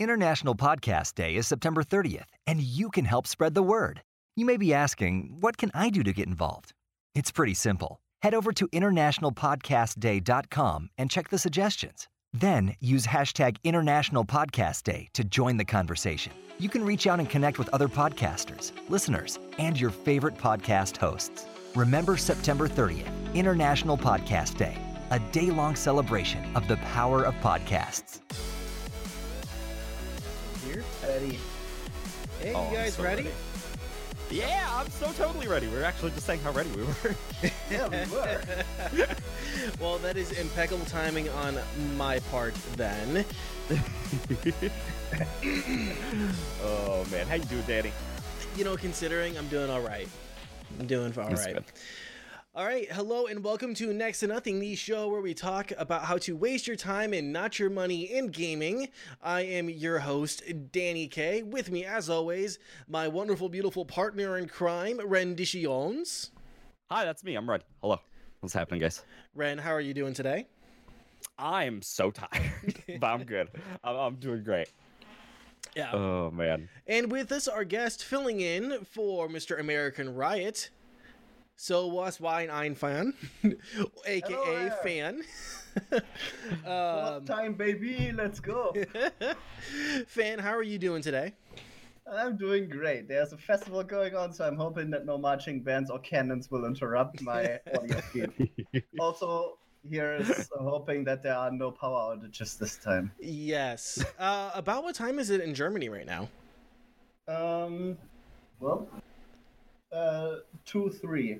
International Podcast Day is September 30th, and you can help spread the word. You may be asking, what can I do to get involved? It's pretty simple. Head over to internationalpodcastday.com and check the suggestions. Then use hashtag International Podcast Day to join the conversation. You can reach out and connect with other podcasters, listeners, and your favorite podcast hosts. Remember September 30th, International Podcast Day, a day long celebration of the power of podcasts. Ready. Hey, Oh, you guys so ready? ready. Yeah, I'm so totally ready. We are actually just saying how ready we were. Yeah, we were. well, that is impeccable timing on my part then. oh man, how you doing, Danny? You know, considering I'm doing all right. I'm doing all That's right. good. All right, hello and welcome to Next to Nothing, the show where we talk about how to waste your time and not your money in gaming. I am your host, Danny K. With me, as always, my wonderful, beautiful partner in crime, Ren Dishions. Hi, that's me. I'm Red. Hello. What's happening, guys? Ren, how are you doing today? I'm so tired, but I'm good. I'm, I'm doing great. Yeah. Oh man. And with us, our guest filling in for Mr. American Riot. So was wine ein fan, aka Hello fan. Um, time, baby. Let's go. fan, how are you doing today? I'm doing great. There's a festival going on, so I'm hoping that no marching bands or cannons will interrupt my audio feed. Also, here is hoping that there are no power outages this time. Yes. Uh, about what time is it in Germany right now? Um, well, uh, two three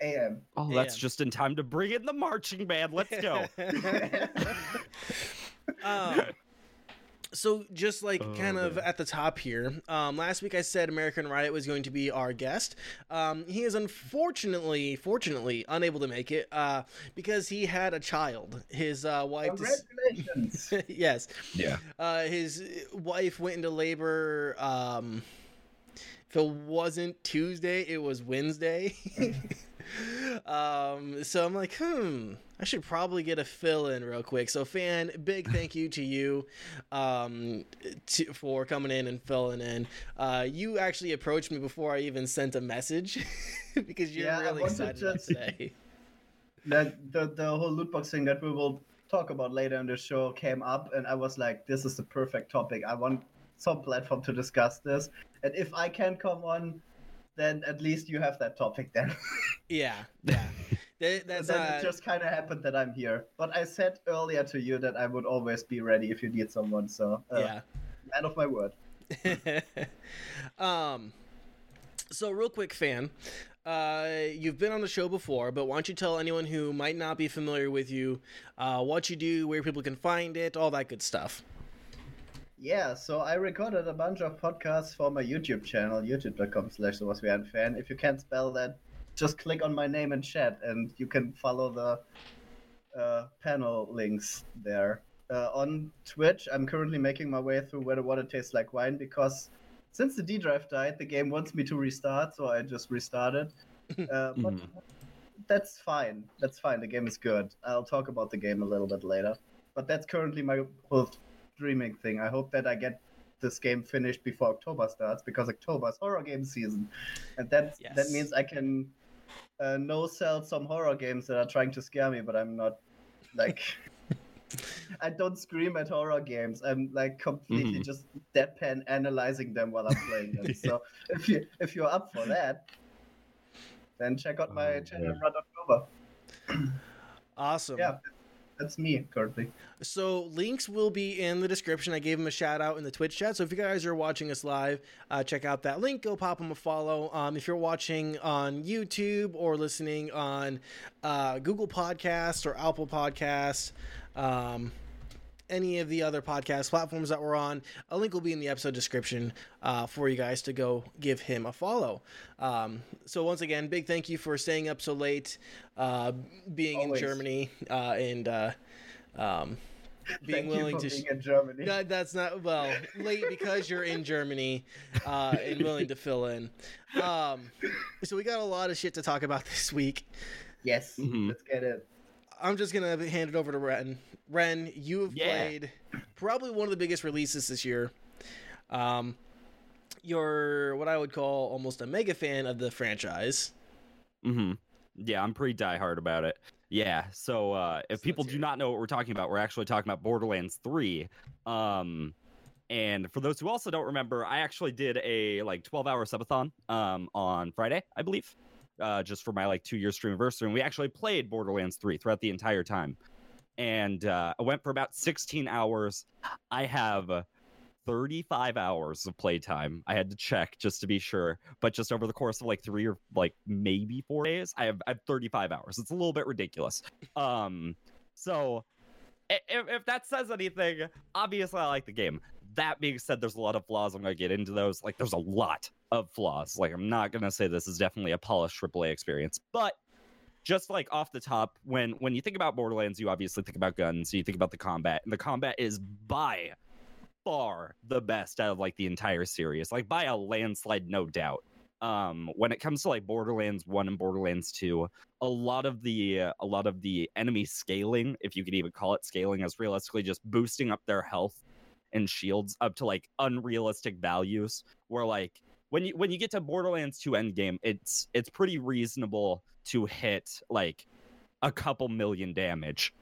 a.m. Oh, that's Damn. just in time to bring in the marching band. Let's go. um, so just like Oh, kind of man. at the top here um, last week i said american riot was going to be our guest um, he is unfortunately fortunately unable to make it uh, because he had a child his uh, wife dis- Congratulations. yes yeah. uh, his wife went into labor um, if it wasn't tuesday it was wednesday. Um, so i'm like hmm i should probably get a fill in real quick. So fan big thank you to you um, to, for coming in and filling in. Uh, you actually approached me before i even sent a message because you're Yeah, really excited to- today that the the whole loot box thing that we will talk about later in the show came up, and I was like, this is the perfect topic. I want some platform to discuss this, and if I can come on, then at least you have that topic then. yeah yeah And that's then it just kind of happened that I'm here. But I said earlier to you that I would always be ready if you need someone. So uh, yeah man of my word. um, so real quick, fan, uh, you've been on the show before, but why don't you tell anyone who might not be familiar with you uh, what you do, where people can find it, all that good stuff. Yeah, so I recorded a bunch of podcasts for my YouTube channel, youtube.com slash fan. If you can't spell that, just click on my name in chat and you can follow the uh, panel links there. Uh, on Twitch, I'm currently making my way through Where the Water Tastes Like Wine because since the D drive died, the game wants me to restart, so I just restarted. Uh, but Mhm. that's fine. That's fine. The game is good. I'll talk about the game a little bit later. But that's currently my whole streaming thing. I hope that I get this game finished before October starts because October is horror game season, and that that means I can uh, no sell some horror games that are trying to scare me, but I'm not like. I don't scream at horror games. I'm like completely Mhm. just deadpan analyzing them while I'm playing them. so if you if you're up for that, then check out my Oh, channel yeah. Run October. Awesome. Yeah, that's me currently. So links will be in the description. I gave him a shout out in the Twitch chat. So if you guys are watching us live, uh, check out that link. Go pop him a follow. Um, if you're watching on YouTube or listening on uh, Google Podcasts or Apple Podcasts, um, any of the other podcast platforms that we're on, a link will be in the episode description uh, for you guys to go give him a follow. Um, so once again, big thank you for staying up so late, uh, being Always. in Germany, uh, and uh, um, being Thank willing you for to. being in Germany. No, that's not well late because you're in Germany uh, and willing to fill in. Um, so we got a lot of shit to talk about this week. yes, Mhm. let's get it. I'm just gonna hand it over to Ren. Ren, you have Yeah. played probably one of the biggest releases this year. Um, you're what I would call almost a mega fan of the franchise. Mm-hmm. Yeah, I'm pretty diehard about it. Yeah. So uh, if So people do not know what we're talking about, we're actually talking about Borderlands 3. Um, and for those who also don't remember, I actually did a like 12 hour subathon um, on Friday, I believe, uh, just for my like two year stream anniversary. And we actually played Borderlands 3 throughout the entire time. And uh, I went for about 16 hours. I have 35 hours of playtime. I had to check just to be sure, but just over the course of like three or like maybe four days, I have have 35 hours. It's a little bit ridiculous. Um, so if, if that says anything, obviously I like the game. That being said, there's a lot of flaws. I'm gonna get into those. Like, there's a lot of flaws. Like, I'm not gonna say this is definitely a polished AAA experience, but just like off the top, when when you think about Borderlands, you obviously think about guns. You think about the combat, and the combat is by far the best out of like the entire series, like by a landslide, no doubt. Um, when it comes to like Borderlands One and Borderlands Two, a lot of the uh, a lot of the enemy scaling, if you could even call it scaling, is realistically just boosting up their health and shields up to like unrealistic values. Where like when you when you get to Borderlands 2 Endgame, it's it's pretty reasonable to hit like a couple million damage.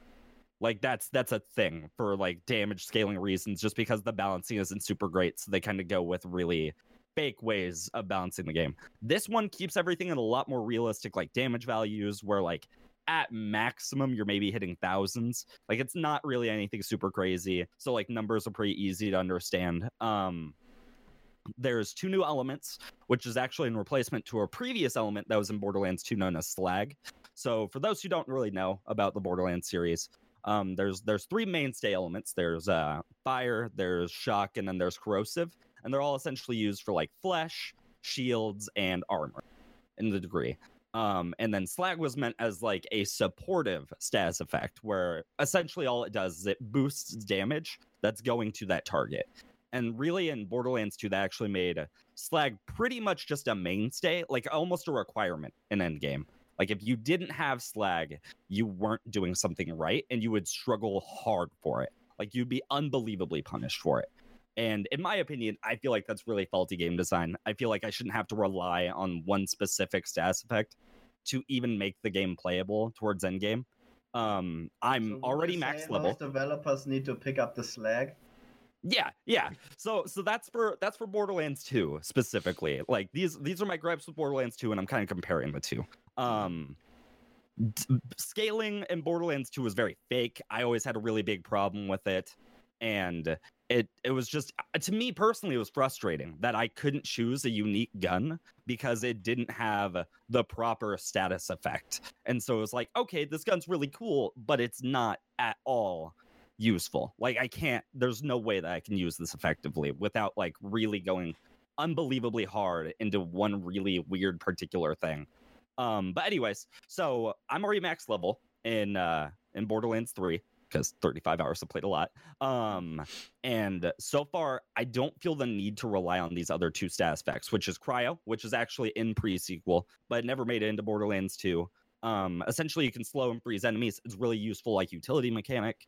Like that's that's a thing for like damage scaling reasons, just because the balancing isn't super great, so they kind of go with really fake ways of balancing the game. This one keeps everything in a lot more realistic, like damage values, where like at maximum you're maybe hitting thousands. Like it's not really anything super crazy. So like numbers are pretty easy to understand. Um there's two new elements, which is actually in replacement to a previous element that was in Borderlands 2 known as slag. So for those who don't really know about the Borderlands series, um, there's there's three mainstay elements. There's uh, fire, there's shock, and then there's corrosive, and they're all essentially used for like flesh, shields, and armor in the degree. Um, and then slag was meant as like a supportive status effect, where essentially all it does is it boosts damage that's going to that target. And really, in Borderlands 2, that actually made slag pretty much just a mainstay, like almost a requirement in Endgame. Like if you didn't have slag, you weren't doing something right, and you would struggle hard for it. Like you'd be unbelievably punished for it. And in my opinion, I feel like that's really faulty game design. I feel like I shouldn't have to rely on one specific status effect to even make the game playable towards endgame. Um, I'm So already max level. Most developers need to pick up the slack. Yeah, yeah. So so that's for that's for Borderlands 2 specifically. Like these these are my gripes with Borderlands 2 and I'm kind of comparing the two. Um d- scaling in Borderlands 2 was very fake. I always had a really big problem with it and it it was just uh, to me personally it was frustrating that I couldn't choose a unique gun because it didn't have the proper status effect. And so it was like, okay, this gun's really cool, but it's not at all useful. Like I can't there's no way that I can use this effectively without like really going unbelievably hard into one really weird particular thing. Um but anyways, so I'm already max level in uh in Borderlands 3 because 35 hours I played a lot. Um and so far I don't feel the need to rely on these other two status effects, which is cryo, which is actually in pre-sequel, but it never made it into Borderlands 2. Um essentially you can slow and freeze enemies. It's really useful like utility mechanic.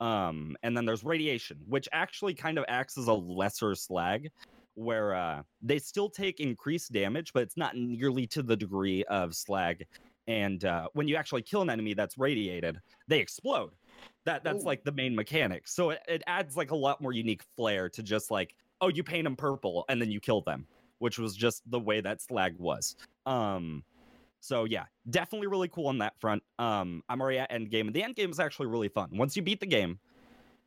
Um, and then there's radiation, which actually kind of acts as a lesser slag, where uh, they still take increased damage, but it's not nearly to the degree of slag. And uh, when you actually kill an enemy that's radiated, they explode. That that's Ooh. like the main mechanic. So it, it adds like a lot more unique flair to just like, oh, you paint them purple and then you kill them, which was just the way that slag was. Um, so yeah, definitely really cool on that front. Um, I'm already at end game, and the end game is actually really fun. Once you beat the game,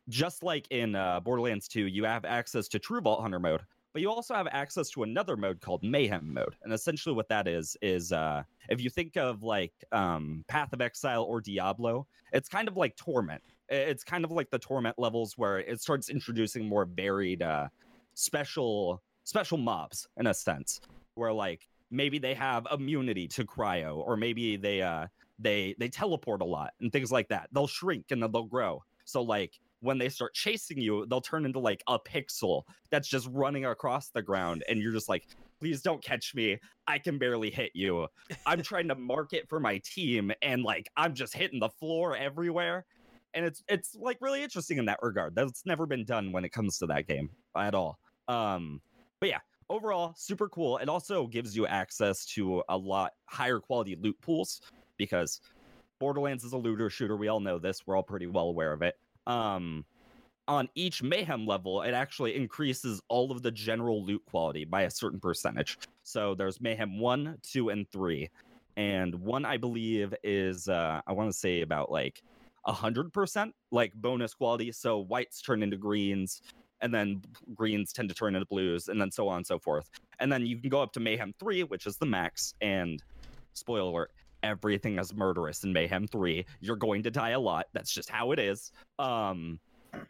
just like in uh, Borderlands 2, you have access to True Vault Hunter mode, but you also have access to another mode called Mayhem mode. And essentially, what that is is uh, if you think of like um, Path of Exile or Diablo, it's kind of like Torment. It's kind of like the Torment levels where it starts introducing more varied, uh, special special mobs in a sense, where like maybe they have immunity to cryo, or maybe they uh they they teleport a lot and things like that. They'll shrink and then they'll grow. So like when they start chasing you, they'll turn into like a pixel that's just running across the ground, and you're just like, please don't catch me. I can barely hit you. I'm trying to market for my team and like I'm just hitting the floor everywhere. And it's it's like really interesting in that regard. That's never been done when it comes to that game at all. Um but yeah, overall super cool. It also gives you access to a lot higher quality loot pools because Borderlands is a looter shooter. We all know this. We're all pretty well aware of it. Um on each mayhem level, it actually increases all of the general loot quality by a certain percentage. So there's mayhem one, two, and three. And one, I believe, is uh, I want to say about like a hundred percent like bonus quality. So whites turn into greens, and then greens tend to turn into blues, and then so on and so forth. And then you can go up to mayhem three, which is the max. And spoiler alert, everything is murderous in mayhem three. You're going to die a lot. That's just how it is. Um,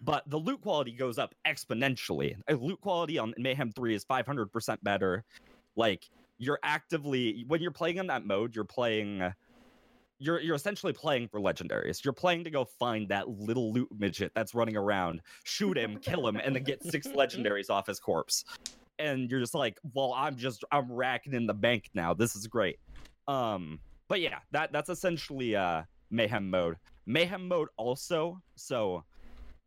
but the loot quality goes up exponentially. Loot quality on Mayhem 3 is 500% better. Like you're actively when you're playing in that mode, you're playing you're you're essentially playing for legendaries. You're playing to go find that little loot midget that's running around, shoot him, kill him, and then get six legendaries off his corpse. And you're just like, well, I'm just I'm racking in the bank now. This is great. Um, but yeah, that that's essentially uh mayhem mode. Mayhem mode also, so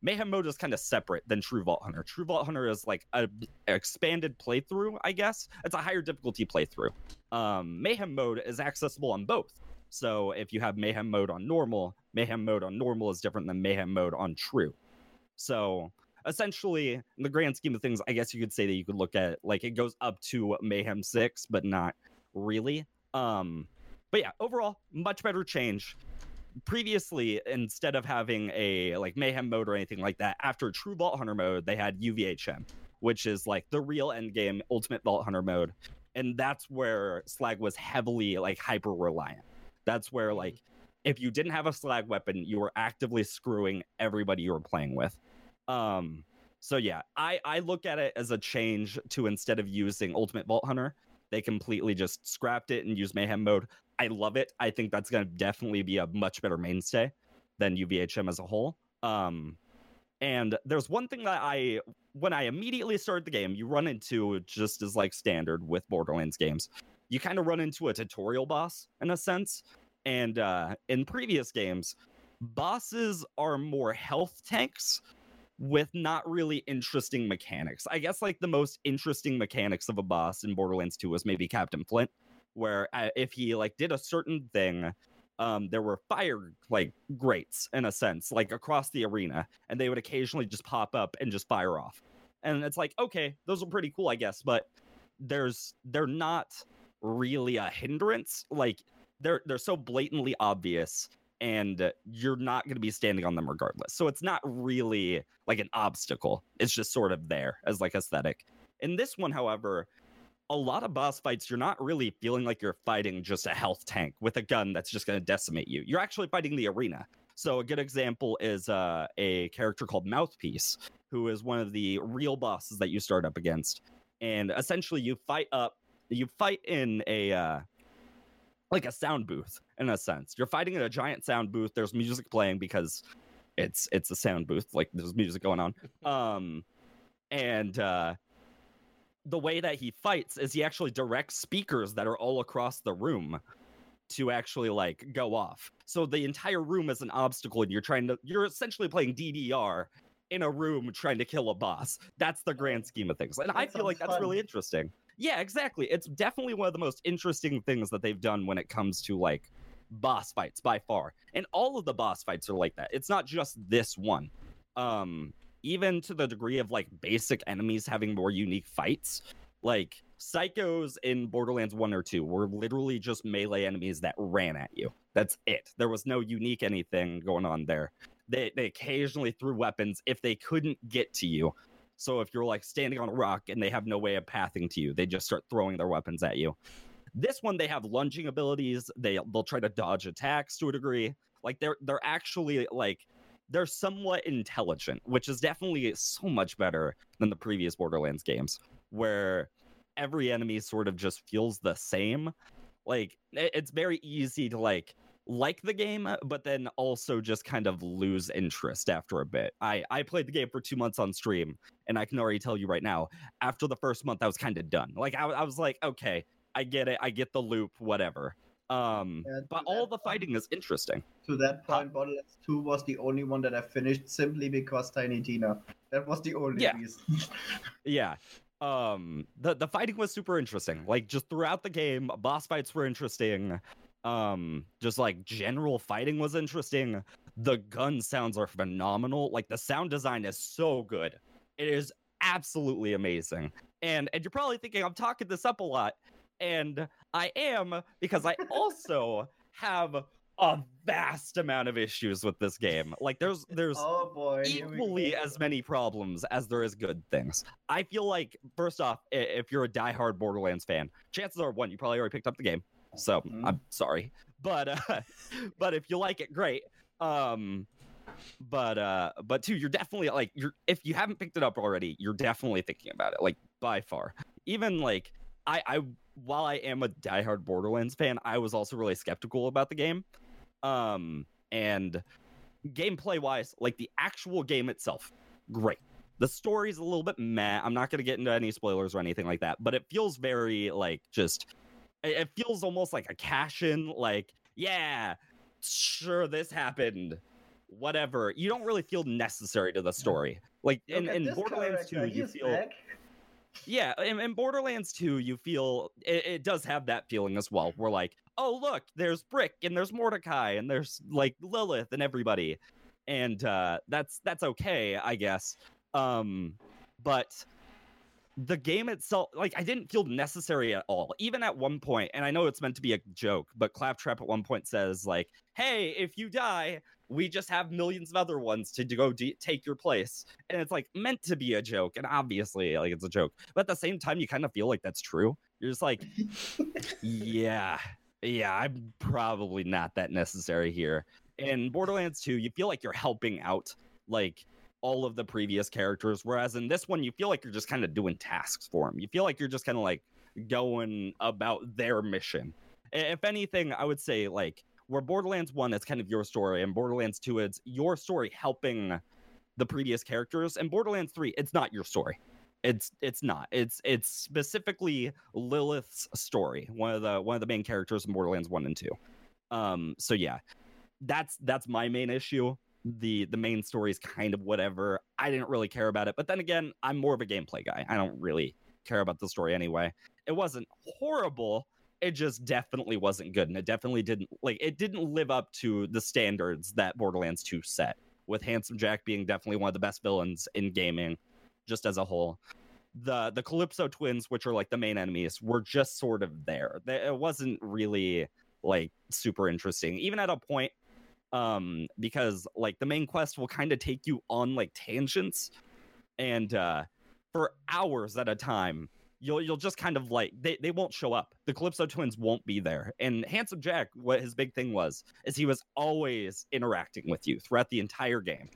Mayhem mode is kind of separate than True Vault Hunter. True Vault Hunter is like a expanded playthrough, I guess. It's a higher difficulty playthrough. Um, Mayhem mode is accessible on both. So if you have Mayhem mode on normal, Mayhem mode on normal is different than Mayhem mode on True. So essentially, in the grand scheme of things, I guess you could say that you could look at like it goes up to Mayhem six, but not really. Um, but yeah, overall, much better change. Previously instead of having a like mayhem mode or anything like that after true vault hunter mode they had uvhm which is like the real end game ultimate vault hunter mode. And that's where slag was heavily like hyper reliant that's where mm-hmm. like if you didn't have a slag weapon you were actively screwing everybody you were playing with. Um so yeah i i look at it as a change to instead of using ultimate vault hunter they completely just scrapped it and used mayhem mode I love it. I think that's going to definitely be a much better mainstay than UVHM as a whole. Um, and there's one thing that I, when I immediately started the game, you run into just as like standard with Borderlands games. You kind of run into a tutorial boss in a sense. And uh, in previous games, bosses are more health tanks with not really interesting mechanics. I guess like the most interesting mechanics of a boss in Borderlands 2 was maybe Captain Flint where uh, if he like did a certain thing um, there were fire like grates in a sense, like across the arena, and they would occasionally just pop up and just fire off. And it's like, okay, those are pretty cool, I guess, but there's they're not really a hindrance. Like they're they're so blatantly obvious, and you're not going to be standing on them regardless. So it's not really like an obstacle. It's just sort of there as like aesthetic. In this one, however, a lot of boss fights, you're not really feeling like you're fighting just a health tank with a gun that's just going to decimate you. You're actually fighting the arena. So a good example is uh, a character called Mouthpiece, who is one of the real bosses that you start up against. And essentially, you fight up. You fight in a uh, like a sound booth in a sense. You're fighting in a giant sound booth. There's music playing because it's it's a sound booth. Like there's music going on. Um, and uh, the way that he fights is he actually directs speakers that are all across the room to actually like go off. So the entire room is an obstacle and you're trying to you're essentially playing DDR in a room trying to kill a boss. That's the grand scheme of things. And that I feel like that's fun. really interesting. Yeah, exactly. It's definitely one of the most interesting things that they've done when it comes to like boss fights by far. And all of the boss fights are like that. It's not just this one. Um even to the degree of like basic enemies having more unique fights. Like psychos in Borderlands 1 or 2 were literally just melee enemies that ran at you. That's it. There was no unique anything going on there. They they occasionally threw weapons if they couldn't get to you. So if you're like standing on a rock and they have no way of pathing to you, they just start throwing their weapons at you. This one they have lunging abilities. They they'll try to dodge attacks to a degree. Like they're they're actually like they're somewhat intelligent, which is definitely so much better than the previous Borderlands games, where every enemy sort of just feels the same. Like it's very easy to like like the game, but then also just kind of lose interest after a bit. I I played the game for two months on stream, and I can already tell you right now, after the first month, I was kind of done. Like I, I was like, okay, I get it, I get the loop, whatever. Um, Yeah, but all the point- fighting is interesting. To that point, Borderlands 2 was the only one that I finished simply because Tiny Tina. That was the only Yeah. reason. Yeah. Um the the fighting was super interesting. Like just throughout the game, boss fights were interesting. Um just like general fighting was interesting. The gun sounds are phenomenal. Like the sound design is so good. It is absolutely amazing. And and you're probably thinking I'm talking this up a lot and I am because I also have a vast amount of issues with this game. Like there's there's oh boy. equally as many problems as there is good things. I feel like first off, if you're a diehard Borderlands fan, chances are one you probably already picked up the game. So Mhm. I'm sorry, but uh, but if you like it, great. Um, but uh, but two, you're definitely like you're if you haven't picked it up already, you're definitely thinking about it. Like by far, even like I I while I am a diehard Borderlands fan, I was also really skeptical about the game. Um, and gameplay wise, like the actual game itself, great. The story's a little bit meh. I'm not gonna get into any spoilers or anything like that, but it feels very like just it, it feels almost like a cash in, like, yeah, sure, this happened. Whatever. You don't really feel necessary to the story. Like in, in Borderlands 2, you feel back. Yeah, in, in Borderlands 2, you feel it, it does have that feeling as well. We're like, oh look, there's Brick and there's Mordecai and there's like Lilith and everybody, and uh, that's that's okay, I guess. Um, but the game itself, like, I didn't feel necessary at all, even at one. And I know it's meant to be a joke, but Claptrap at one point says like, "Hey, if you die." We just have millions of other ones to go de- take your place. And it's like meant to be a joke and obviously like it's a joke but at the same time you kind of feel like that's true. You're just like yeah yeah i'm probably not that necessary here. In borderlands 2 you feel like you're helping out like all of the previous characters whereas in this one you feel like you're just kind of doing tasks for them you feel like you're just kind of like going about their mission. If anything i would say like where borderlands 1 is kind of your story and borderlands 2 is your story helping the previous characters and borderlands 3 it's not your story. It's it's not. It's it's specifically lilith's story one of the one of the main characters in borderlands 1 and 2 um so yeah that's that's my main issue. The the main story is kind of whatever. I didn't really care about it but then again i'm more of a gameplay guy. I don't really care about the story anyway. It wasn't horrible it just definitely wasn't good and it definitely didn't like it didn't live up to the standards that borderlands 2 set with handsome jack being definitely one of the best villains in gaming just as a whole. The the calypso twins which are like the main enemies were just sort of there. It wasn't really like super interesting even at a point um because like the main quest will kind of take you on like tangents and uh for hours at a time you'll you'll just kind of like they, they won't show up. The calypso twins won't be there. And handsome jack what his big thing was is he was always interacting with you throughout the entire game.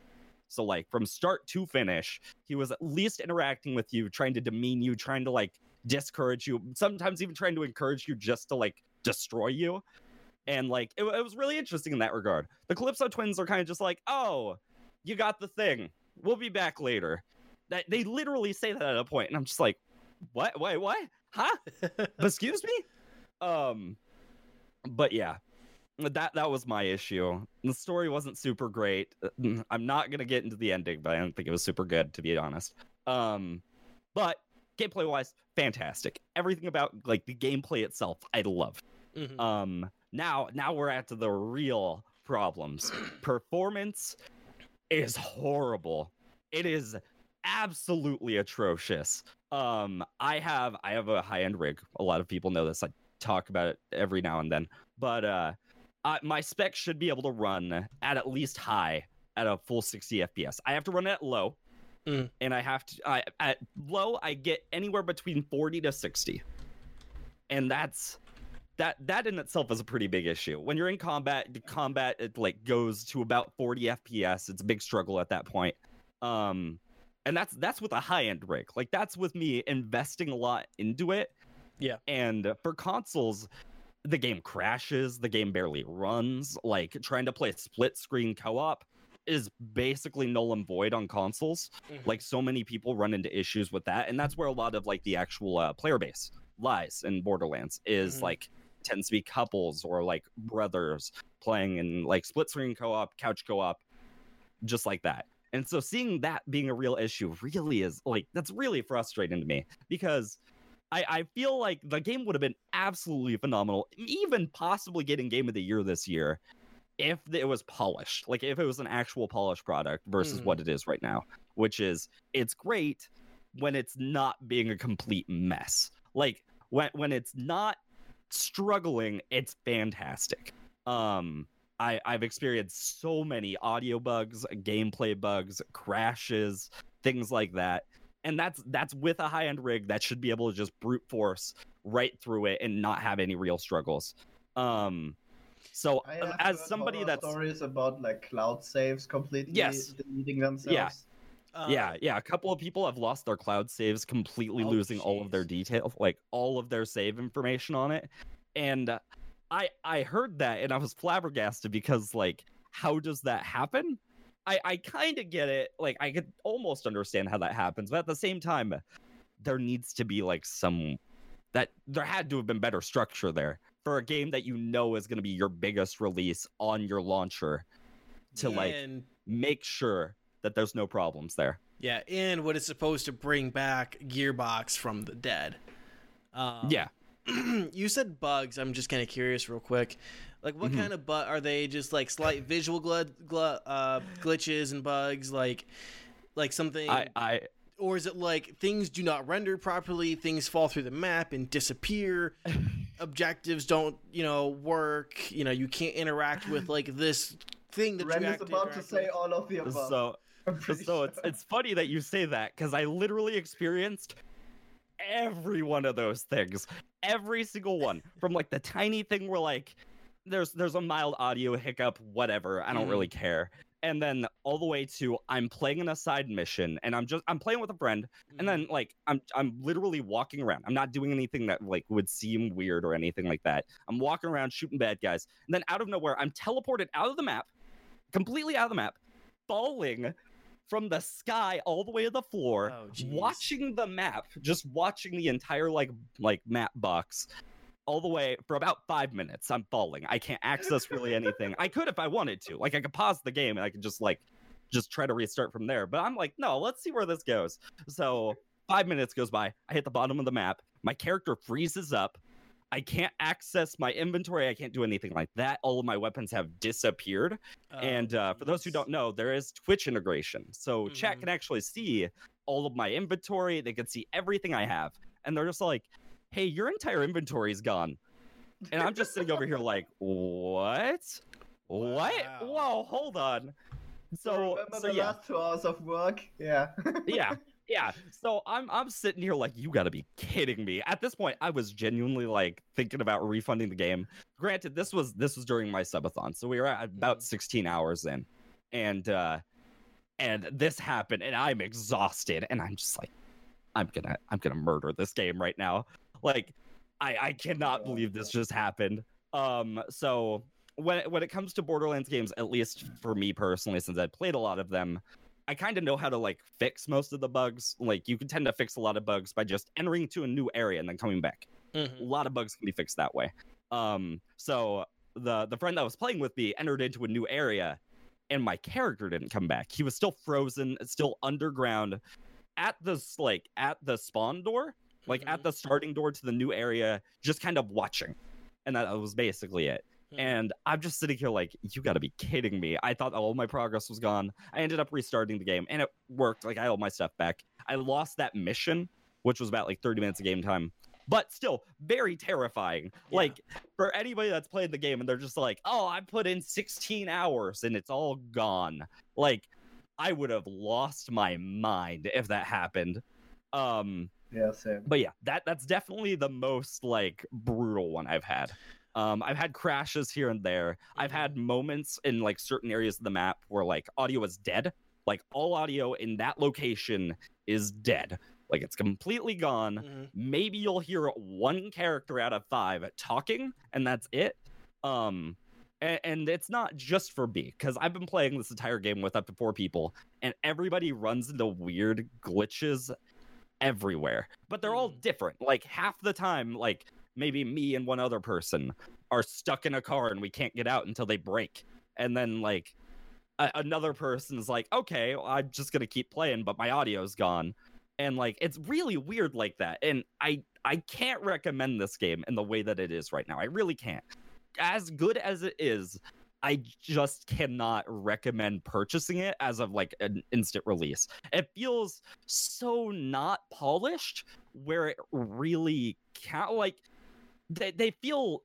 So like from start to finish he was at least interacting with you trying to demean you trying to like discourage you sometimes even trying to encourage you just to like destroy you. And like it, it was really interesting in that regard. The calypso twins are kind of just like oh you got the thing. We'll be back later. That they literally say that at a point and i'm just like what? Wait what? Huh? Excuse me? Um but yeah that that was my issue. The story wasn't super great. I'm not gonna get into the ending but i don't think it was super good to be honest. Um but gameplay wise fantastic. Everything about like the gameplay itself i love. Mhm. um now now we're at the real problems. Performance is horrible. It is absolutely atrocious. Um i have i have a high-end rig. A lot of people know this. I talk about it every now and then. But uh I, my spec should be able to run at at least high at a full 60 fps i have to run it at low. Mm. and i have to I, at low i get anywhere between 40 to 60 and that's that that in itself is a pretty big issue. When you're in combat the combat it like goes to about 40 fps it's a big struggle at that point. Um and that's that's with a high end rig like that's with me investing a lot into it Yeah. and for consoles the game crashes, the game barely runs. Like trying to play split screen co-op is basically null and void on consoles. Mhm. Like so many people run into issues with that, and that's where a lot of like the actual uh, player base lies in Borderlands. Is Mhm. like tends to be couples or like brothers playing in like split screen co-op, couch co-op, just like that. And so seeing that being a real issue really is like that's really frustrating to me because I, I feel like the game would have been absolutely phenomenal, even possibly getting game of the year this year if it was polished. Like if it was an actual polished product versus Mhm. what it is right now, which is it's great when it's not being a complete mess. Like when when it's not struggling, it's fantastic. Um I, I've experienced so many audio bugs, gameplay bugs, crashes, things like that. And that's that's with a high-end rig that should be able to just brute force right through it and not have any real struggles. Um so I um, have as heard somebody horror that's stories about like cloud saves completely Yes. deleting themselves. Uh, yeah, yeah, a couple of people have lost their cloud saves, completely Oh, losing all of their detail, like all of their save information on it. And uh, I I heard that and I was flabbergasted because like how does that happen? I I kind of get it. Like I could almost understand how that happens, but at the same time there needs to be like some that there had to have been better structure there for a game that you know is going to be your biggest release on your launcher to like and, make sure that there's no problems there. yeah, and what is supposed to bring back Gearbox from the dead. Um, yeah. you said bugs. I'm just kind of curious, real quick. Like, what Mhm. kind of bug are they? Just like slight visual gl- gl- uh, glitches and bugs, like like something, I, I or is it like things do not render properly, things fall through the map and disappear, objectives don't, you know, work. You know, you can't interact with like this thing that Ren you is have to about to say with. all of the above. so I'm pretty so it's it's funny that you say that because I literally experienced every one of those things, every single one, from like the tiny thing where like there's there's a mild audio hiccup, whatever, I don't Mhm. really care, and then all the way to I'm playing in a side mission and I'm just I'm playing with a friend, and then like I'm I'm literally walking around. I'm not doing anything that like would seem weird or anything like that. I'm walking around shooting bad guys, and then out of nowhere I'm teleported out of the map, completely out of the map, falling from the sky all the way to the floor, Oh, watching the map, just watching the entire like like map box all the way for about five minutes. I'm falling. I can't access really anything. I could if I wanted to. Like I could pause the game and I could just like just try to restart from there. But I'm like, no, let's see where this goes. So five minutes goes by. I hit the bottom of the map. My character freezes up. I can't access my inventory. I can't do anything like that. All of my weapons have disappeared. Oh, and uh, for those who don't know, there is Twitch integration. So chat Mhm. can actually see all of my inventory. They can see everything I have. And they're just like, hey, your entire inventory is gone. And I'm just sitting over here like, what? What? Whoa, hold on. So, remember so the yeah, last two hours of work? Yeah. yeah, yeah. So I'm I'm sitting here like, you got to be kidding me. At this point, I was genuinely like thinking about refunding the game. Granted, this was this was during my subathon, so we were at about Mhm. 16 hours in, and uh, and this happened, and I'm exhausted, and I'm just like, I'm gonna I'm gonna murder this game right now. Like, I I cannot believe this just happened. Um, so when when it comes to Borderlands games, at least for me personally, since I played a lot of them, I kind of know how to like fix most of the bugs. Like you can tend to fix a lot of bugs by just entering to a new area and then coming back. A Mhm. lot of bugs can be fixed that way. Um, so the the friend that was playing with me entered into a new area, and my character didn't come back. He was still frozen, still underground, at this like at the spawn door, like at Mhm. the starting door to the new area, just kind of watching, and that was basically it. Mhm. And I'm just sitting here like, you got to be kidding me. I thought all my progress was gone. I ended up restarting the game and it worked. Like, I had all my stuff back. I lost that mission, which was about like 30 minutes of game time, but still very terrifying. Yeah. Like, for anybody that's played the game and they're just like, oh, I put in 16 hours and it's all gone. Like, I would have lost my mind if that happened. Um, yeah, same. but yeah, that that's definitely the most like brutal one I've had. Um, I've had crashes here and there. I've had moments in like certain areas of the map where like audio is dead. Like all audio in that location is dead. Like it's completely gone. Mhm. Maybe you'll hear one character out of five talking, and that's it. Um, and, and it's not just for me because I've been playing this entire game with up to four people, and everybody runs into weird glitches everywhere. But they're all Mm. different. Like half the time, like maybe me and one other person are stuck in a car and we can't get out until they break, and then like a- another person's like, okay, well, I'm just gonna keep playing, but my audio's gone, and like it's really weird like that. And I I can't recommend this game in the way that it is right now. I really can't. As good as it is, I just cannot recommend purchasing it as of like an instant release. It feels so not polished where it really can't like they, they feel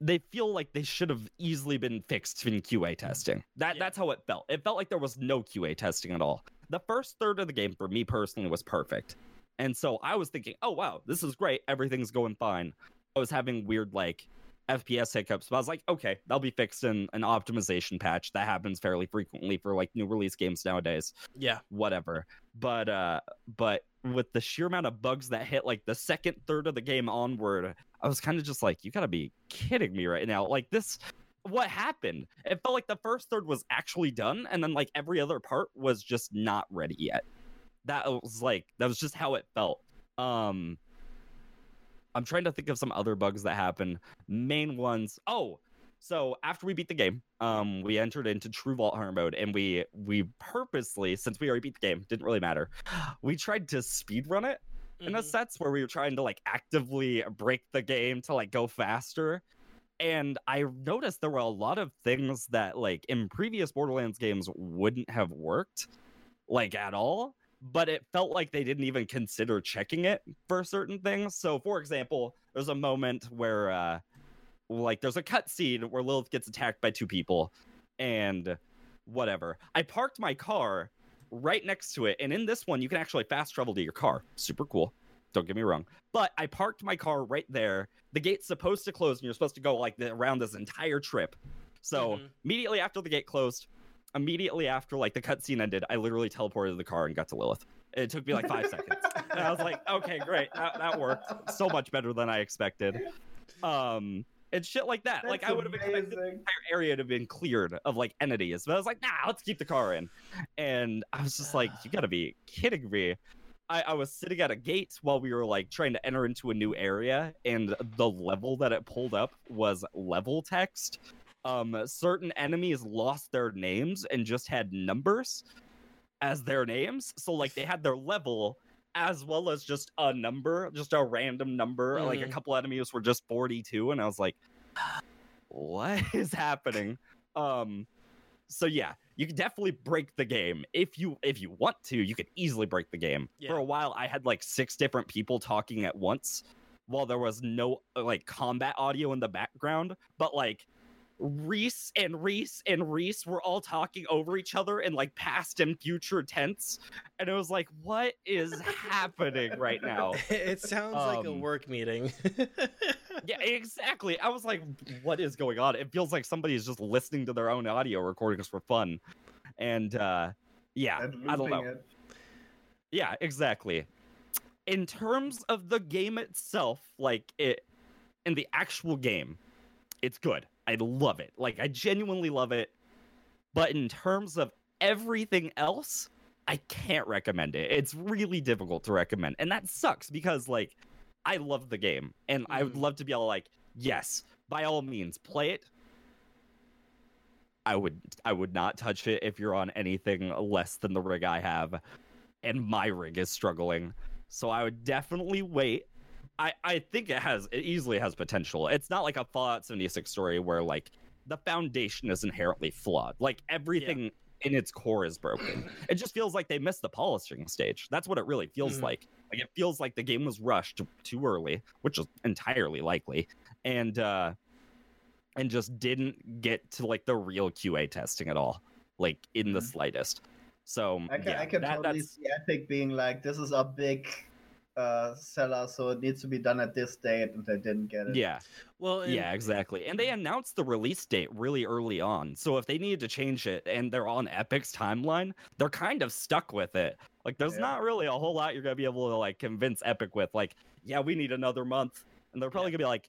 they feel like they should have easily been fixed in QA testing. That Yeah. that's how it felt. It felt like there was no QA testing at all. The first third of the game for me personally was perfect. And so I was thinking, "Oh wow, this is great. Everything's going fine." I was having weird like FPS hiccups, but I was like, "Okay, that'll be fixed in an optimization patch. That happens fairly frequently for like new release games nowadays." Yeah. whatever. But uh but with the sheer amount of bugs that hit like the second third of the game onward, I was kind of just like, you gotta be kidding me right now. Like this what happened? It felt like the first third was actually done, and then like every other part was just not ready yet. That was like that was just how it felt. Um I'm trying to think of some other bugs that happen. Main ones. Oh, so after we beat the game, um, we entered into True Vault Hunter mode, and we we purposely, since we already beat the game, didn't really matter. We tried to speed run it in a Mhm. sense where we were trying to like actively break the game to like go faster. And I noticed there were a lot of things that like in previous Borderlands games wouldn't have worked like at all, but it felt like they didn't even consider checking it for certain things. So for example, there's a moment where uh like there's a cutscene where Lilith gets attacked by two people and whatever. I parked my car right next to it, and in this one you can actually fast travel to your car. Super cool. Don't get me wrong. But I parked my car right there. The gate's supposed to close, and you're supposed to go like the, around this entire trip. So Mhm. immediately after the gate closed, immediately after like the cutscene ended, I literally teleported to the car and got to Lilith. It took me like five seconds. And I was like, okay, great. That, that worked so much better than I expected. Um, and shit like that. like I would have expected the entire area to have been cleared of like entities, but I was like, nah, let's keep the car in. And I was just like, you gotta be kidding me. I, I was sitting at a gate while we were like trying to enter into a new area, and the level that it pulled up was level text. Um, certain enemies lost their names and just had numbers as their names. So like they had their level as well as just a number, just a random number. Like a Mhm. couple enemies were just 42, and I was like, what is happening? Um so yeah, you can definitely break the game if you if you want to. You could easily break the game. Yeah. For a while, I had like six different people talking at once, while there was no like combat audio in the background. But like Rhys and Rhys and Rhys were all talking over each other in like past and future tense, and it was like, what is happening right now? it sounds like a Um, work meeting. Yeah, exactly. I was like, what is going on? It feels like somebody is just listening to their own audio recordings for fun. And uh yeah, And I don't know. it. Yeah, exactly. In terms of the game itself, like it in the actual game, it's good. I love it. Like I genuinely love it. But in terms of everything else, I can't recommend it. It's really difficult to recommend. And that sucks because like I love the game and I would Mhm. love to be all like, yes, by all means, play it. I would I would not touch it if you're on anything less than the rig I have and my rig is struggling. So I would definitely wait. I, I think it has it easily has potential. It's not like a Fallout 76 story where like the foundation is inherently flawed. Like everything in its core is broken. It just feels like they missed the polishing stage. That's what it really feels Mhm. like. Like it feels like the game was rushed too early, which is entirely likely, and uh and just didn't get to like the real QA testing at all, like in the Mhm. slightest. So I can, yeah, I can that- totally that's see Epic being like, this is a big uh, seller, so it needs to be done at this date, and they didn't get it. Yeah, Well, and, yeah, exactly. And they announced the release date really early on. So if they needed to change it and they're on Epic's timeline, they're kind of stuck with it. Like there's Yeah. not really a whole lot you're gonna be able to like convince Epic with. Like, yeah, we need another month. And they're probably gonna be like,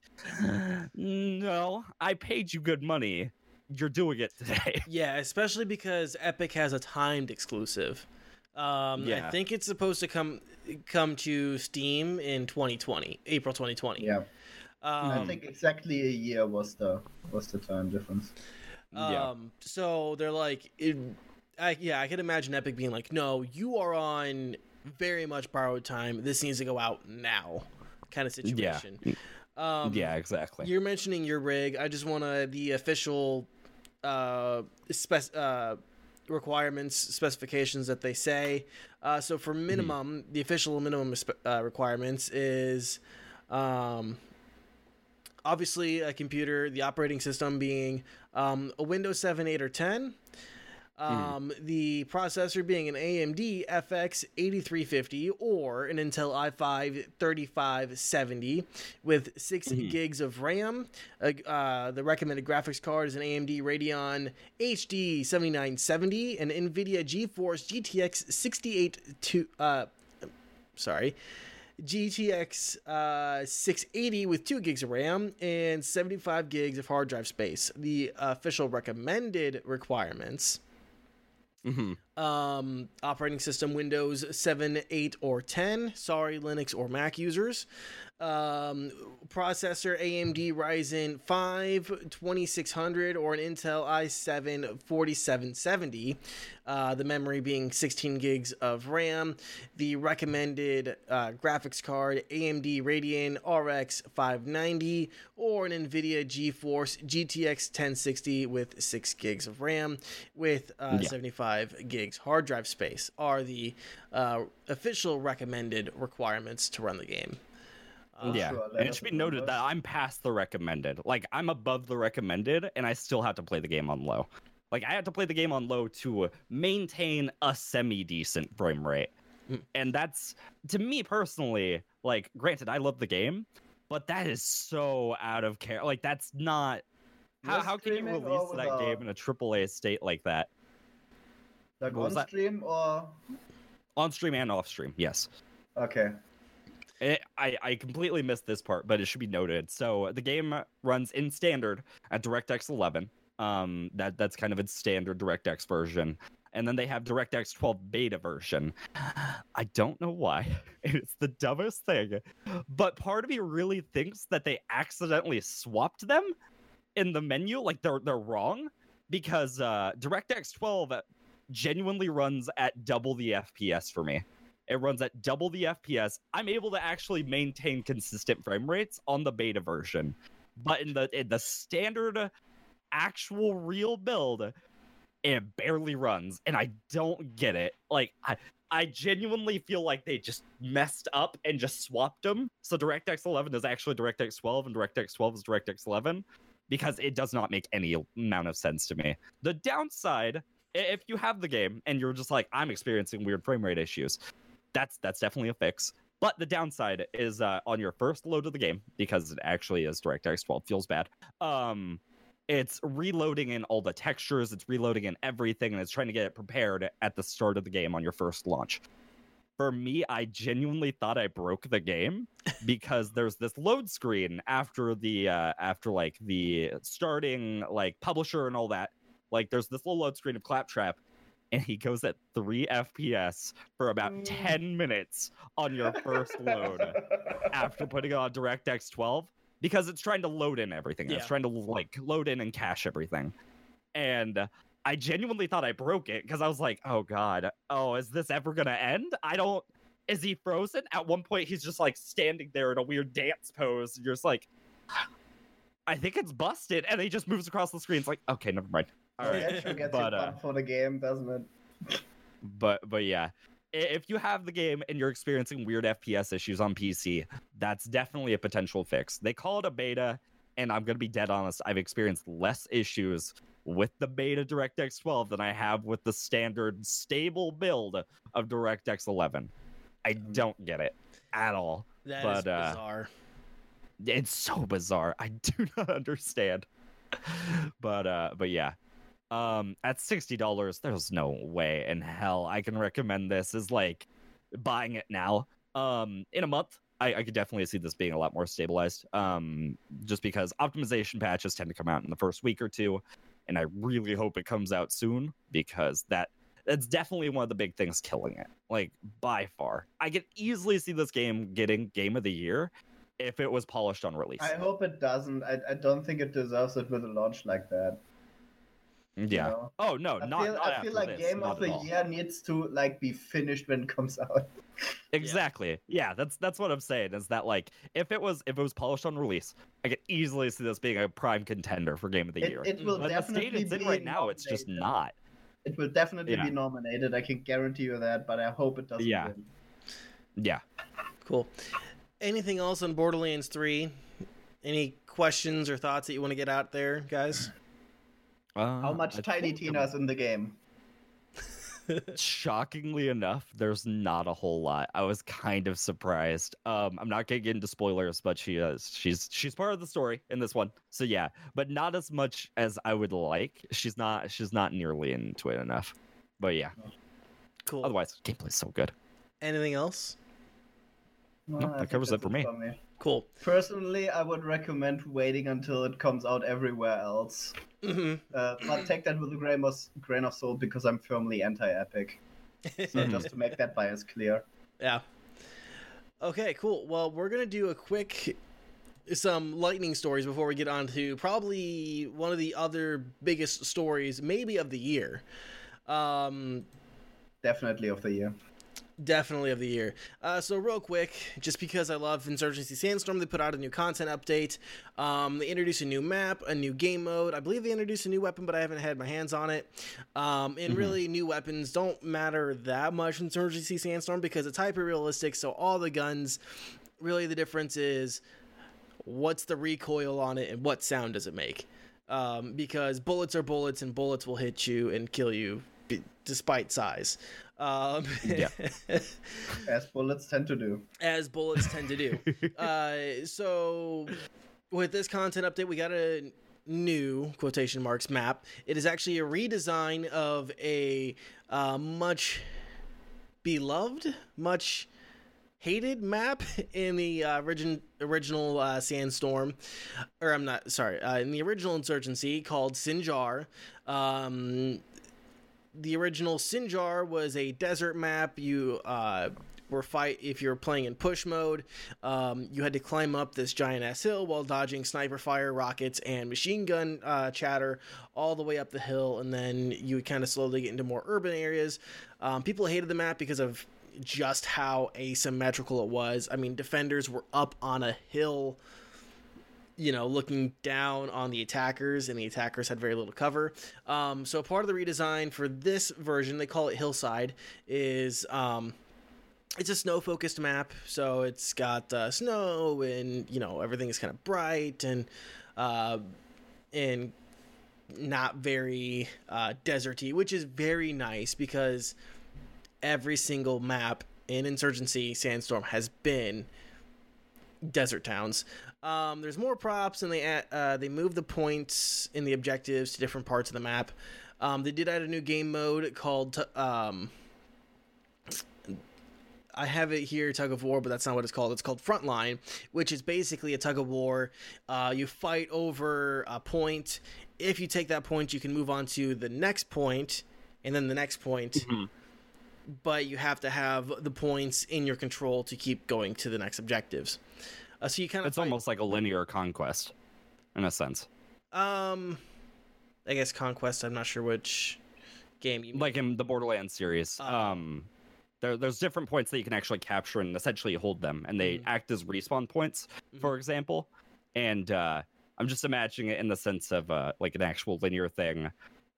No, I paid you good money. You're doing it today. Yeah, especially because Epic has a timed exclusive. Um, I think it's supposed to come come to Steam in 2020, April 2020. Yeah, I Um, think exactly a year was the was the time difference. yeah. Um, so they're like, it, I, yeah, I can imagine Epic being like, no, you are on very much borrowed time. This needs to go out now, kind of Yeah. situation. Um, yeah, exactly. You're mentioning your rig. I just want to the official uh, spec uh, requirements specifications that they say. Uh, so for minimum, the official minimum uh, requirements is um, obviously a computer, the operating system being um, a Windows 7, 8, or 10. Um, The processor being an AMD FX 8350 or an Intel i5 3570 with 6 gigs of RAM. Uh, uh, the recommended graphics card is an AMD Radeon HD 7970 and NVIDIA GeForce GTX 68 to uh, sorry. GTX uh, 680 with 2 gigs of RAM and 75 gigs of hard drive space. The official recommended requirements hmm um, operating system Windows 7, 8, or 10. Sorry, Linux or Mac users. Um, processor AMD Ryzen 5 2600 or an Intel i7 4770. Uh, the memory being 16 gigs of RAM. The recommended uh, graphics card AMD Radeon RX 590 or an NVIDIA GeForce GTX 1060 with 6 gigs of RAM with uh, Yeah. 75 gigs hard drive space are the uh, official recommended requirements to run the game. For yeah, sure, and it should be noted that. I'm past the recommended. Like I'm above the recommended, and I still have to play the game on low. Like I have to play the game on low to maintain a semi decent frame rate, Mm. and that's to me personally. Like, granted, I love the game, but that is so out of care. Like that's not. How, You're how can you release that a- game in a AAA state like that Like what was on that? stream or on stream and off stream? Yes. okay. It, I, I completely missed this part, but it should be noted. So the game runs in standard at DirectX 11. Um, that that's kind of its standard DirectX version, and then they have DirectX 12 beta version. I don't know why. It's the dumbest thing, but part of me really thinks that they accidentally swapped them in the menu. Like they're they're wrong because uh, DirectX 12 genuinely runs at double the FPS for me. It runs at double the FPS. I'm able to actually maintain consistent frame rates on the beta version, but in the in the standard, actual real build, it barely runs, and I don't get it. Like I. I genuinely feel like they just messed up and just swapped them. So DirectX 11 is actually DirectX 12, and DirectX 12 is DirectX 11 because it does not make any amount of sense to me. The downside, if you have the game and you're just like, I'm experiencing weird frame rate issues, that's that's definitely a fix. But the downside is uh, on your first load of the game because it actually is DirectX 12 feels bad. Um, it's reloading in all the textures, it's reloading in everything, and it's trying to get it prepared at the start of the game on your first launch. For me, I genuinely thought I broke the game because there's this load screen after the uh, after like the starting like publisher and all that. Like there's this little load screen of Claptrap, and he goes at three FPS for about Mm. 10 minutes on your first load after putting it on DirectX 12 because it's trying to load in everything. Yeah. It's trying to like load in and cache everything. And I genuinely thought I broke it because I was like, oh God, oh, is this ever going to end? I don't. Is he frozen? At one point, he's just like standing there in a weird dance pose. And you're just like, I think it's busted. And he just moves across the screen. It's like, okay, never mind. All It actually gets But, you uh, for the game, doesn't it? but but yeah if you have the game and you're experiencing weird fps issues on pc that's definitely a potential fix they call it a beta and i'm gonna be dead honest i've experienced less issues with the beta directx 12 than i have with the standard stable build of directx 11 i don't get it at all. That is But, uh, bizarre. It's so bizarre. I do not understand. but uh but yeah. Um at $60, there's no way in hell I can recommend this as like buying it now. Um in a month, I, I could definitely see this being a lot more stabilized. Um just because optimization patches tend to come out in the first week or two. And I really hope it comes out soon because that that's definitely one of the big things killing it. Like by far. I could easily see this game getting game of the year if it was polished on release. I hope it doesn't. I, I don't think it deserves it with a launch like that. You Yeah. know? Oh no, I not. feel, not I after feel like this, Game not of the. Year needs to like be finished when it comes out. Exactly. Yeah, that's that's what I'm saying. Is that like if it was if it was polished on release, I could easily see this being a prime contender for Game of the It, Year. it will but the state it's be in right now, it's just not. It will definitely Yeah. be nominated. I can guarantee you that, but I hope it doesn't. Yeah. win. Yeah. Cool. Anything else on Borderlands 3? Any questions or thoughts that you want to get out there, guys? How Uh, much I Tiny think the- Tina's in the game? Shockingly enough, there's not a whole lot. I was kind of surprised. Um, I'm not gonna get into spoilers, but she is she's she's part of the story in this one. So yeah, but not as much as I would like. She's not she's not nearly into it enough. But yeah, Cool. otherwise gameplay's so good. Anything else? Well, No, that covers it that's for me. Cool. Personally, I would recommend waiting until it comes out everywhere else. hmm Uh, but take that with a grain of, grain of salt because I'm firmly anti-epic. So just to make that bias clear. Yeah. Okay, cool. Well, we're gonna do a quick some lightning stories before we get on to probably one of the other biggest stories, maybe of the year. Um, Definitely of the year. Definitely of the year. Uh, so real quick, just because I love Insurgency Sandstorm, they put out a new content update. Um, they introduced a new map, a new game mode. I believe they introduced a new weapon, but I haven't had my hands on it. Um, and really, new weapons don't matter that much in Insurgency Sandstorm because it's hyper realistic. So all the guns, really, the difference is what's the recoil on it and what sound does it make. Um, because bullets are bullets and bullets will hit you and kill you despite size. Um, Yeah. As bullets tend to do. as bullets tend to do. uh, so, with this content update, we got a new quotation marks map. It is actually a redesign of a uh, much beloved, much hated map in the uh, origin, original uh, Sandstorm, or I'm not sorry, uh, in the original Insurgency called Sinjar. Um, the original Sinjar was a desert map. You uh, were fight if you were playing in push mode. Um, you had to climb up this giant ass hill while dodging sniper fire, rockets, and machine gun uh, chatter all the way up the hill, and then you would kind of slowly get into more urban areas. Um, people hated the map because of just how asymmetrical it was. I mean, defenders were up on a hill you know, looking down on the attackers, and the attackers had very little cover. Um, so part of the redesign for this version, they call it Hillside, is um, it's a snow focused map. So it's got uh, snow, and you know everything is kind of bright and uh, and not very uh, deserty, which is very nice because every single map in Insurgency Sandstorm has been desert towns. Um, there's more props, and they add, uh, they move the points in the objectives to different parts of the map. Um, they did add a new game mode called. Um, I have it here, tug of war, but that's not what it's called. It's called Frontline, which is basically a tug of war. Uh, you fight over a point. If you take that point, you can move on to the next point, and then the next point Mhm. But you have to have the points in your control to keep going to the next objectives. Uh, so you kind of It's almost like a linear conquest, in a sense. um, I guess conquest. I'm not sure which game you Like in the Borderlands series, Uh. um, there, there's different points that you can actually capture and essentially hold them, and they Mhm. act as respawn points, for example. And uh, I'm just imagining it in the sense of uh, like an actual linear thing,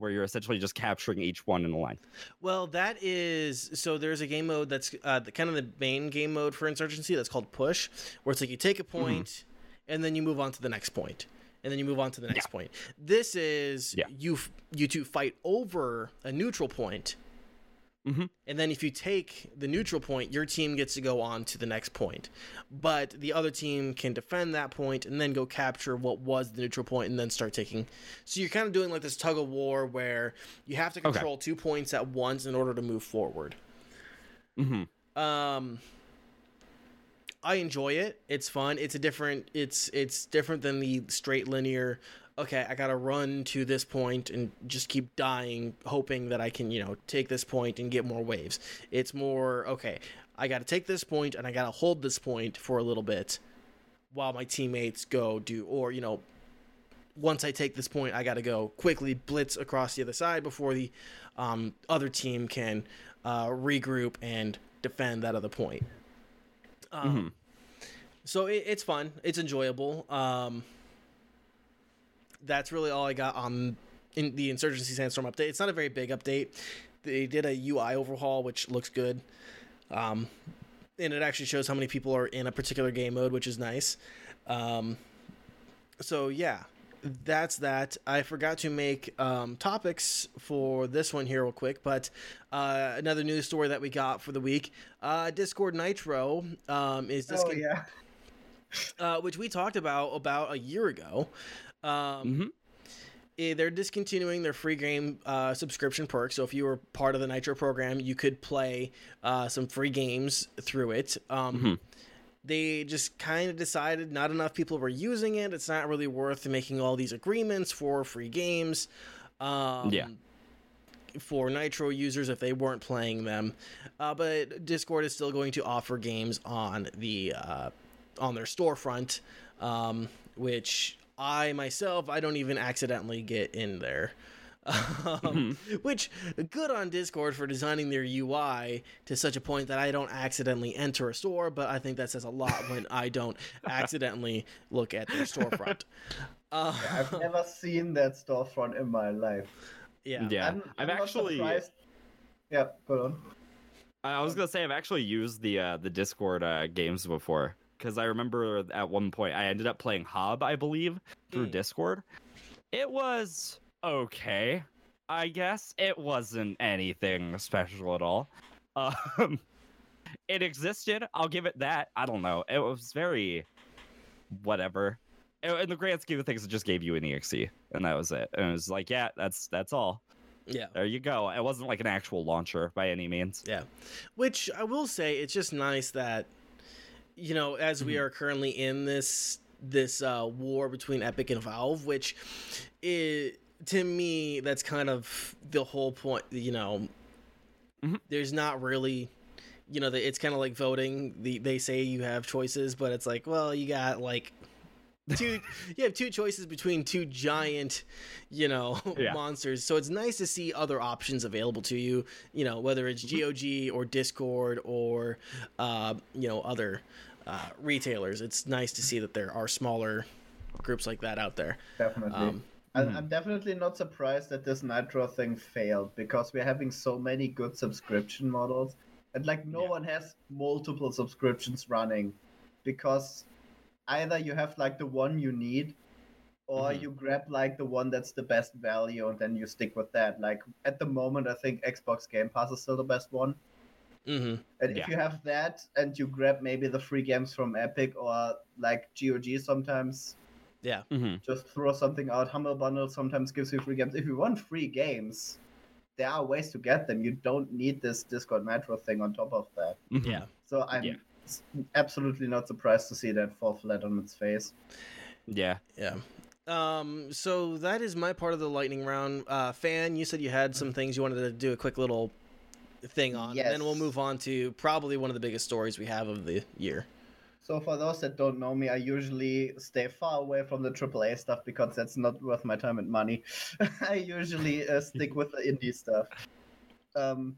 where you're essentially just capturing each one in a line. Well, that is so. There's a game mode that's uh, the, kind of the main game mode for Insurgency that's called Push, where it's like you take a point and then you move on to the next point, and then you move on to the next point. This is Yeah. you you two fight over a neutral point, Mhm. And then if you take the neutral point, your team gets to go on to the next point. But the other team can defend that point and then go capture what was the neutral point and then start taking. So you're kind of doing like this tug of war where you have to Okay. control two points at once in order to move forward. hmm Um I enjoy it. It's fun. It's a different it's it's different than the straight linear okay, I got to run to this point and just keep dying hoping that I can, you know, take this point and get more waves. It's more okay, I got to take this point and I got to hold this point for a little bit while my teammates go do or, you know, once I take this point, I got to go quickly blitz across the other side before the um, other team can uh, regroup and defend that other point. Um, So it, it's fun. It's enjoyable. Um, that's really all I got on in the Insurgency Sandstorm update. It's not a very big update. They did a UI overhaul, which looks good. Um, and it actually shows how many people are in a particular game mode, which is nice. Um, so yeah, that's that. I forgot to make um, topics for this one here real quick, but uh, another news story that we got for the week: uh, Discord Nitro um, is Oh yeah. uh, which we talked about about a year ago. Um, hmm eh, they're discontinuing their free game uh, subscription perk. So if you were part of the Nitro program, you could play uh, some free games through it. Um, Mhm. They just kind of decided not enough people were using it. It's not really worth making all these agreements for free games. Um, Yeah. For Nitro users, if they weren't playing them, uh, but Discord is still going to offer games on the uh, on their storefront, um, which I myself I don't even accidentally get in there. Um, Which good on Discord for designing their UI to such a point that I don't accidentally enter a store, but I think that says a lot when I don't accidentally look at their storefront. Uh, I've never seen that storefront in my life. yeah. Yeah, I'm, I've I'm actually. surprised- Yeah, go on. I was gonna say I've actually used the uh, the Discord uh, games before because I remember at one point I ended up playing Hob, I believe, through Mm. Discord. It was okay, I guess. It wasn't anything special at all. Um, it existed. I'll give it that. I don't know. It was very whatever. In in the grand scheme of things, it just gave you an exe, and that was it. And it was like, yeah, that's that's all. Yeah. There you go. It wasn't like an actual launcher by any means. Yeah. Which I will say, it's just nice that, you know, as we Mhm. are currently in this this uh, war between Epic and Valve, which is to me that's kind of the whole point. You know, Mhm. there's not really. You know, it's kind of like voting. The, they say you have choices, but it's like, well, you got like two. you have two choices between two giant, you know, Yeah. monsters. So it's nice to see other options available to you. You know, whether it's GOG or Discord or, uh, you know, other uh, retailers. It's nice to see that there are smaller groups like that out there. Definitely. Um, I- Mhm. I'm definitely not surprised that this Nitro thing failed because we're having so many good subscription models, and like no Yeah. one has multiple subscriptions running, because either you have like the one you need, or Mhm. you grab like the one that's the best value and then you stick with that. Like at the moment, I think Xbox Game Pass is still the best one. hmm And Yeah. if you have that and you grab maybe the free games from Epic or like GOG sometimes, Yeah. hmm just throw something out. Humble Bundle sometimes gives you free games. If you want free games, there are ways to get them. You don't need this Discord Nitro thing on top of that. Yeah. So I'm Yeah. S- absolutely not surprised to see that fall flat on its face. Yeah. Yeah. Um, so that is my part of the lightning round. Uh, fan, you said you had some things you wanted to do a quick little thing on, and then we'll move on to probably one of the biggest stories we have of the year. So for those that don't know me, I usually stay far away from the AAA stuff because that's not worth my time and money. I usually uh, stick with the indie stuff. Um,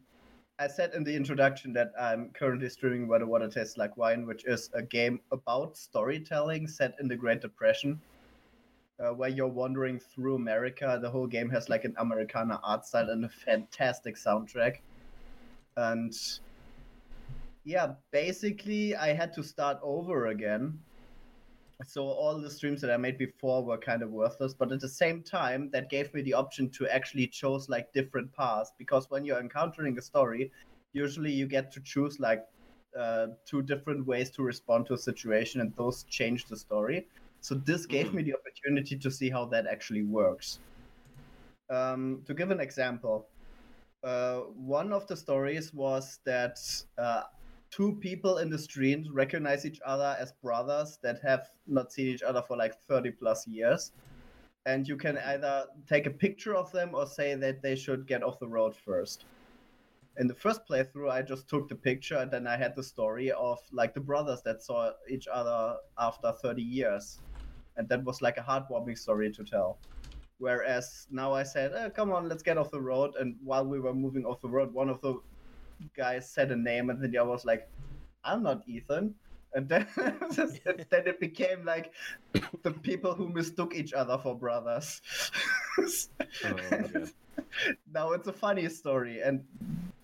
I said in the introduction that I'm currently streaming the Water Tastes Like Wine, which is a game about storytelling set in the Great Depression, uh, where you're wandering through America. The whole game has like an Americana art style and a fantastic soundtrack. And yeah, basically, I had to start over again so all the streams that I made before were kind of worthless, but at the same time, that gave me the option to actually choose like different paths because when you're encountering a story, usually you get to choose like uh, two different ways to respond to a situation, and those change the story. So this gave Mhm. me the opportunity to see how that actually works. Um, to give an example, uh, one of the stories was that uh, two people in the street recognize each other as brothers that have not seen each other for like 30 plus years. And you can either take a picture of them or say that they should get off the road first. In the first playthrough, I just took the picture and then I had the story of like the brothers that saw each other after 30 years. And that was like a heartwarming story to tell. Whereas now I said, eh, come on, let's get off the road. And while we were moving off the road, one of the guys said a name, and then I was like, I'm not Ethan. And then, then it became like the people who mistook each other for brothers. Oh, yeah. now it's a funny story, and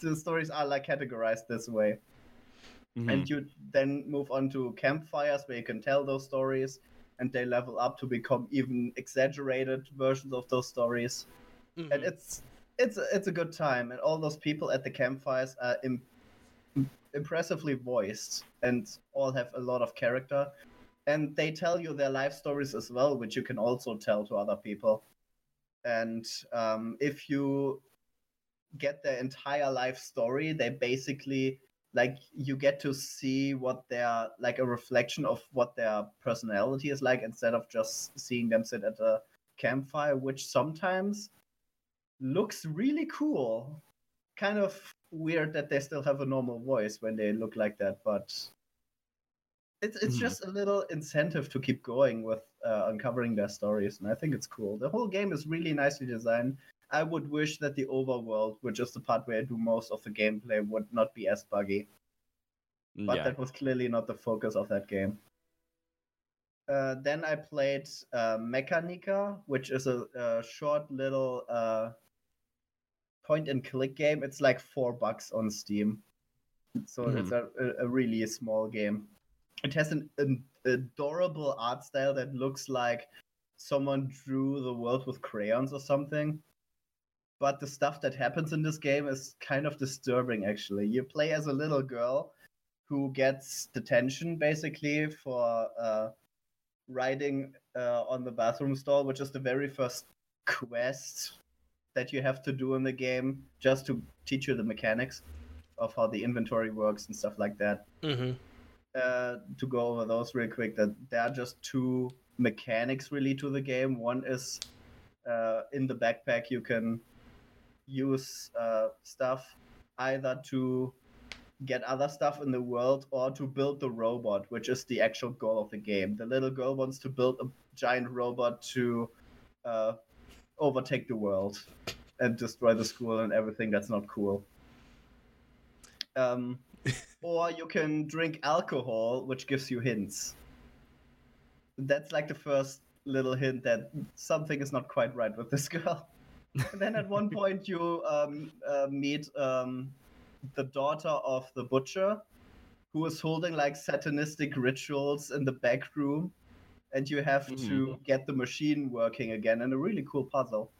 the stories are like categorized this way. Mhm. And you then move on to campfires where you can tell those stories, and they level up to become even exaggerated versions of those stories. Mhm. and it's it's a- it's a good time and all those people at the campfires are Im- impressively voiced and all have a lot of character. And they tell you their life stories as well which you can also tell to other people. And um, if you get their entire life story they basically like you get to see what their like a reflection of what their personality is like instead of just seeing them sit at a campfire which sometimes looks really cool. Kind of weird that they still have a normal voice when they look like that, but it's it's Mhm. just a little incentive to keep going with uh, uncovering their stories, and I think it's cool. The whole game is really nicely designed. I would wish that the overworld, which is the part where I do most of the gameplay, would not be as buggy but yeah. that was clearly not the focus of that game. Uh, then I played uh, Mechanica, which is a, a short little uh, point and click game. It's like four bucks on Steam, so it's a, a, a really small game. It has an, an adorable art style that looks like someone drew the world with crayons or something. But the stuff that happens in this game is kind of disturbing, actually. You play as a little girl who gets detention basically for uh, riding uh, on the bathroom stall, which is the very first quest that you have to do in the game just to teach you the mechanics of how the inventory works and stuff like that. Mhm. Uh, to go over those real quick, that there are just two mechanics really to the game. One is uh, in the backpack you can use uh, stuff either to get other stuff in the world or to build the robot, which is the actual goal of the game. The little girl wants to build a giant robot to uh, overtake the world and destroy the school and everything that's not cool. Um, or you can drink alcohol, which gives you hints. That's like the first little hint that something is not quite right with this girl. And then at one point you um, uh, meet um, the daughter of the butcher, who is holding like satanistic rituals in the back room, and you have to get the machine working again in a really cool puzzle.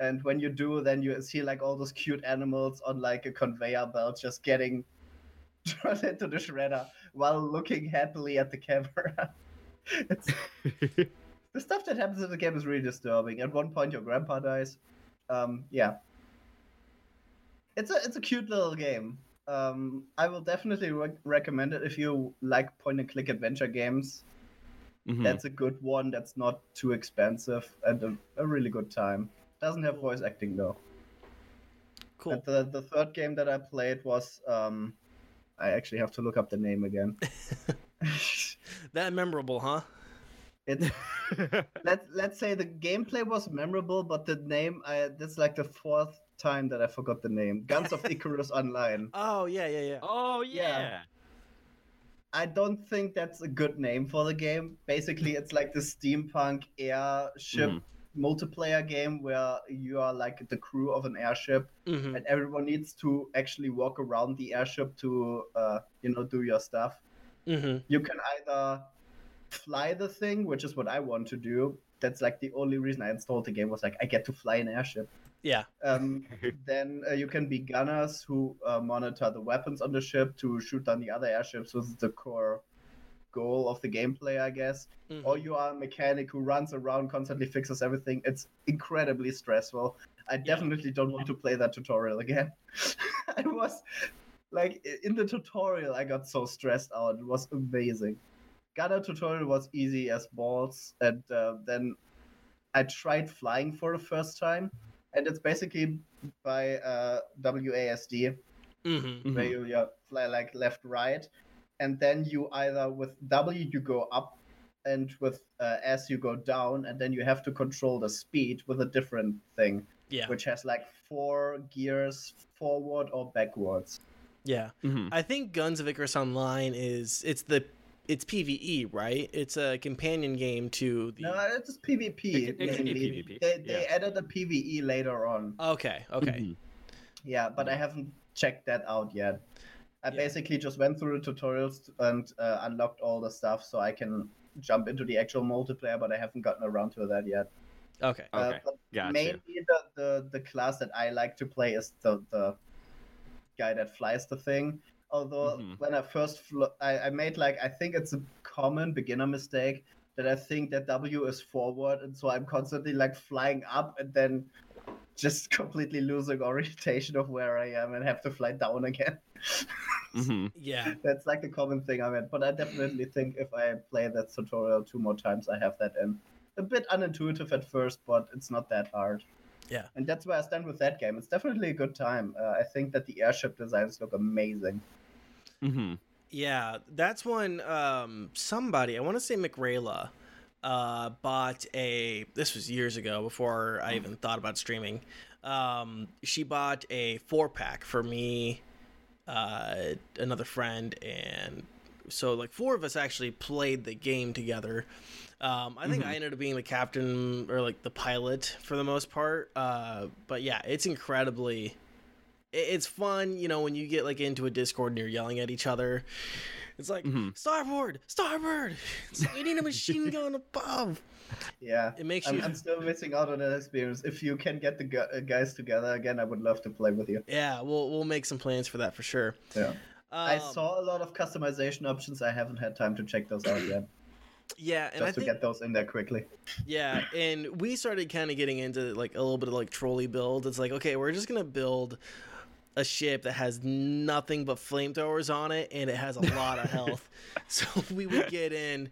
And when you do, then you see like all those cute animals on like a conveyor belt just getting thrown into the shredder while looking happily at the camera. it's the stuff that happens in the game is really disturbing. At one point, your grandpa dies. Um, yeah, it's a it's a cute little game. Um, I will definitely re- recommend it if you like point and click adventure games. Mhm. That's a good one. That's not too expensive and a, a really good time. Doesn't have voice acting though. Cool. And the the third game that I played was um, I actually have to look up the name again. That memorable, huh? It's let's let's say the gameplay was memorable, but the name I that's like the fourth time that I forgot the name. Guns of Icarus Online. Oh yeah, yeah, yeah. oh Yeah. yeah. I don't think that's a good name for the game. Basically, it's like the steampunk airship Mhm. multiplayer game where you are like the crew of an airship, hmm and everyone needs to actually walk around the airship to, uh, you know, do your stuff. hmm You can either fly the thing, which is what I want to do. That's like the only reason I installed the game was like I get to fly an airship. Yeah. Um, then uh, you can be gunners who uh, monitor the weapons on the ship to shoot down the other airships. This is the core goal of the gameplay, I guess. Mhm. Or you are a mechanic who runs around, constantly fixes everything. It's incredibly stressful. I definitely don't want to play that tutorial again. I was like in the tutorial, I got so stressed out. It was amazing. Gunner tutorial was easy as balls, and uh, then I tried flying for the first time, and it's basically by uh, WASD Mhm. where you yeah, fly like left right and then you either with w you go up and with uh, s you go down and then you have to control the speed with a different thing Yeah. which has like four gears forward or backwards Yeah. Mhm. I think Guns of Icarus Online is it's the it's PVE, right? It's a companion game to the no it's just pvp It can- it can be. PvP, they, they yeah. added a pve later on Okay, okay. Mhm. yeah but i haven't checked that out yet i Yeah. basically just went through the tutorials and uh, unlocked all the stuff so i can jump into the actual multiplayer but i haven't gotten around to that yet Okay. Uh, Okay. but Gotcha. mainly the, the the class that I like to play is the the guy that flies the thing. Although Mhm. when I first fl- I, I made like I think it's a common beginner mistake that I think that W is forward, and so I'm constantly like flying up and then just completely losing orientation of where I am and have to fly down again. Mhm. Yeah. That's like the common thing I meant. But I definitely think if I play that tutorial two more times, I have that in. A bit unintuitive at first, but it's not that hard. Yeah. And that's where I stand with that game. It's definitely a good time. Uh, I think that the airship designs look amazing. Mhm. Yeah, that's when um somebody, I want to say McRayla, uh bought a this was years ago before I even thought about streaming. Um she bought a 4-pack for me uh another friend and so like four of us actually played the game together. Um, I think Mhm. I ended up being the captain or like the pilot for the most part. Uh, but yeah, it's incredibly it's fun, you know, when you get like into a Discord and you're yelling at each other. It's like Mhm. starboard, starboard. It's like, we need a machine gun above. Yeah. It makes I'm, you, I'm still missing out on that experience. If you can get the uh, guys together again, I would love to play with you. yeah. We'll we'll make some plans for that for sure. Yeah. I Um, saw a lot of customization options. I haven't had time to check those out yet. yeah, and Just I to think get those in there quickly. Yeah, and we started kind of getting into like a little bit of like trolley build. It's like, okay, we're just gonna build a ship that has nothing but flamethrowers on it, and it has a lot of health. So we would get in.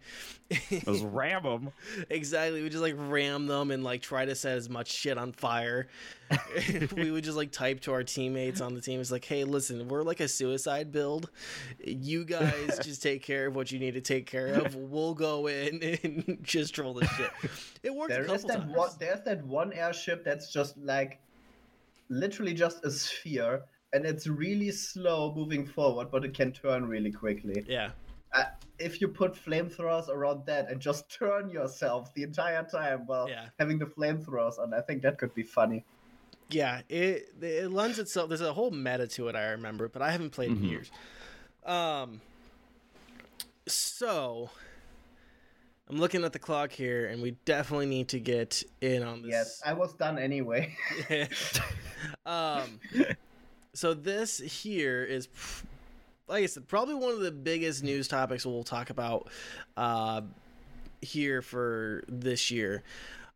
Just ram them. exactly, we just like ram them and like try to set as much shit on fire. we would just like type to our teammates on the team. It's like, hey, listen, we're like a suicide build. You guys just take care of what you need to take care of. We'll go in and just troll the shit. It worked a There is couple that times. one. There's that one airship that's just like, literally just a sphere, and it's really slow moving forward, but it can turn really quickly. Yeah. Uh, if you put flamethrowers around that and just turn yourself the entire time while Yeah. having the flamethrowers on, I think that could be funny. Yeah, it it lends itself. There's a whole meta to it. I remember, but I haven't played in Mhm. years. Um. So, I'm looking at the clock here, and we definitely need to get in on this. Yes, I was done anyway. um. So this here is, like I said, probably one of the biggest news topics we'll talk about, uh, here for this year.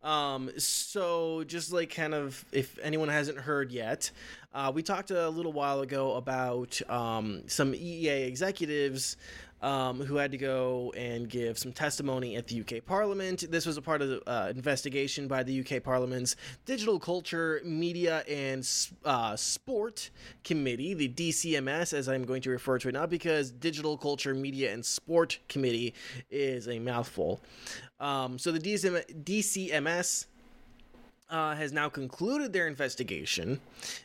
Um, so just like kind of if anyone hasn't heard yet, uh, we talked a little while ago about um, some EEA executives um, who had to go and give some testimony at the UK Parliament. This was a part of the uh, investigation by the UK Parliament's Digital Culture, Media, and uh, Sport Committee, the DCMS, as I'm going to refer to it now, because Digital Culture, Media, and Sport Committee is a mouthful. Um, so the DCM- DCMS uh, has now concluded their investigation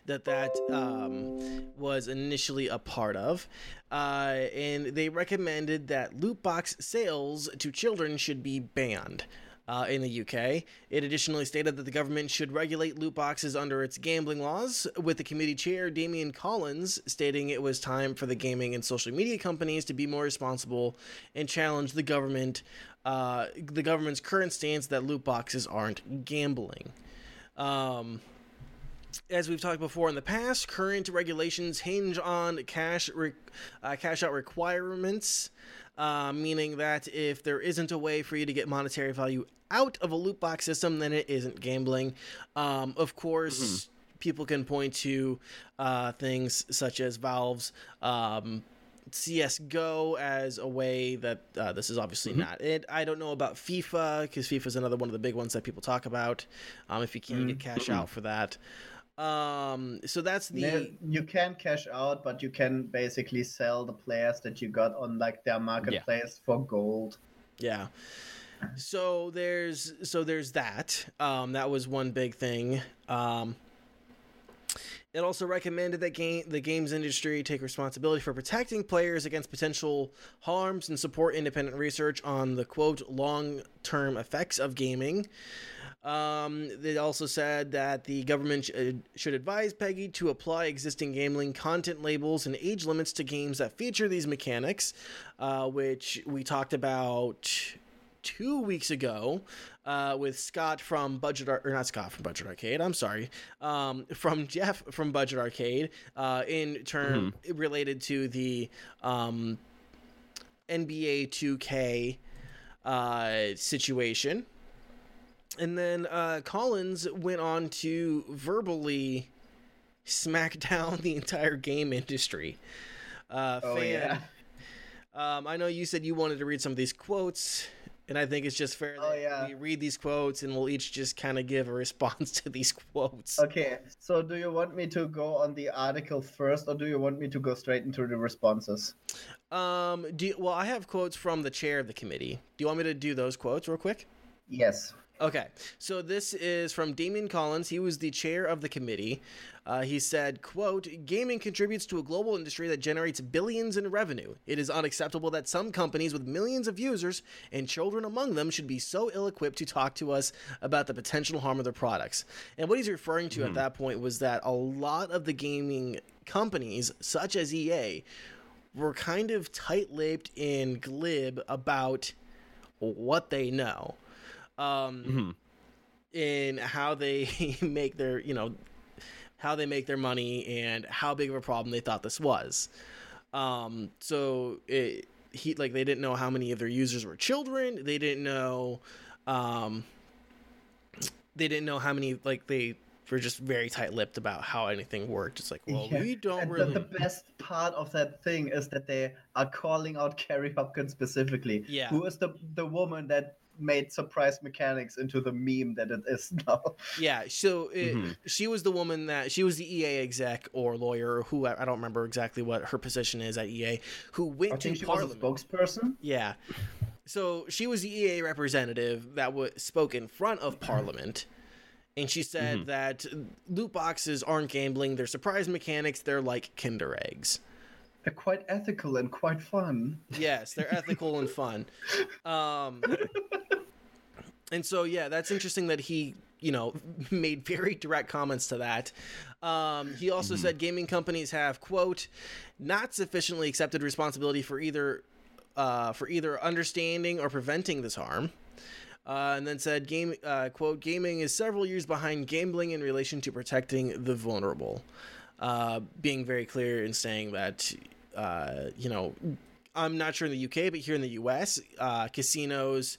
that that um, was initially a part of, uh, and they recommended that loot box sales to children should be banned. uh, in the UK. It additionally stated that the government should regulate loot boxes under its gambling laws, with the committee chair Damian Collins stating it was time for the gaming and social media companies to be more responsible and challenge the government, uh, the government's current stance that loot boxes aren't gambling. Um, as we've talked before in the past, current regulations hinge on cash re- uh, cash out requirements, uh, meaning that if there isn't a way for you to get monetary value out of a loot box system, then it isn't gambling. Um, of course, people can point to uh, things such as Valve's. Um, CS:GO as a way that uh, this is obviously not it. I don't know about FIFA because FIFA is another one of the big ones that people talk about. Um, if you can't get cash out for that, um, so that's the No, you can cash out, but you can basically sell the players that you got on like their marketplace for gold. Yeah. So there's so there's that. Um, that was one big thing. Um, it also recommended that game the games industry take responsibility for protecting players against potential harms and support independent research on the quote long term effects of gaming. Um, they also said that the government sh- uh, should advise PEGI to apply existing gambling content labels and age limits to games that feature these mechanics, uh, which we talked about two weeks ago uh, with Scott from Budget Ar- or not Scott from Budget Arcade. I'm sorry, um, from Jeff from Budget Arcade uh, in term related to the um, NBA 2K uh, situation. And then uh, Collins went on to verbally smack down the entire game industry. Uh, Oh fan, yeah. um, I know you said you wanted to read some of these quotes, and I think it's just fair Oh, that yeah. we read these quotes and we'll each just kind of give a response to these quotes. Okay, so do you want me to go on the article first, or do you want me to go straight into the responses? Um, do you, well, I have quotes from the chair of the committee. Do you want me to do those quotes real quick? Yes. Okay, so this is from Damian Collins. He was the chair of the committee. Uh, he said, "quote Gaming contributes to a global industry that generates billions in revenue. It is unacceptable that some companies with millions of users and children among them should be so ill-equipped to talk to us about the potential harm of their products." And what he's referring to at that point was that a lot of the gaming companies, such as EA, were kind of tight-lipped and glib about what they know um, in how they make their you know how they make their money and how big of a problem they thought this was. Um, so it, he like they didn't know how many of their users were children. They didn't know. Um, they didn't know how many like they were just very tight-lipped about how anything worked. It's like, well, Yeah, we don't and really. the, the best part of that thing is that they are calling out Kerry Hopkins specifically. Yeah. Who is the the woman that made surprise mechanics into the meme that it is now? Yeah, so it, she was the woman that she was the EA exec or lawyer, or who I I don't remember exactly what her position is at EA, who went I think to she was a spokesperson. Yeah, so she was the EA representative that w- spoke in front of Parliament, and she said that loot boxes aren't gambling; they're surprise mechanics. They're like Kinder eggs. They're quite ethical and quite fun. Yes, they're ethical and fun. Um, and so yeah, that's interesting that he, you know, made very direct comments to that. Um, he also said gaming companies have quote not sufficiently accepted responsibility for either uh, for either understanding or preventing this harm. Uh, and then said, "Game uh, quote Gaming is several years behind gambling in relation to protecting the vulnerable." Uh, being very clear in saying that, uh, you know, I'm not sure in the UK, but here in the US, uh, casinos,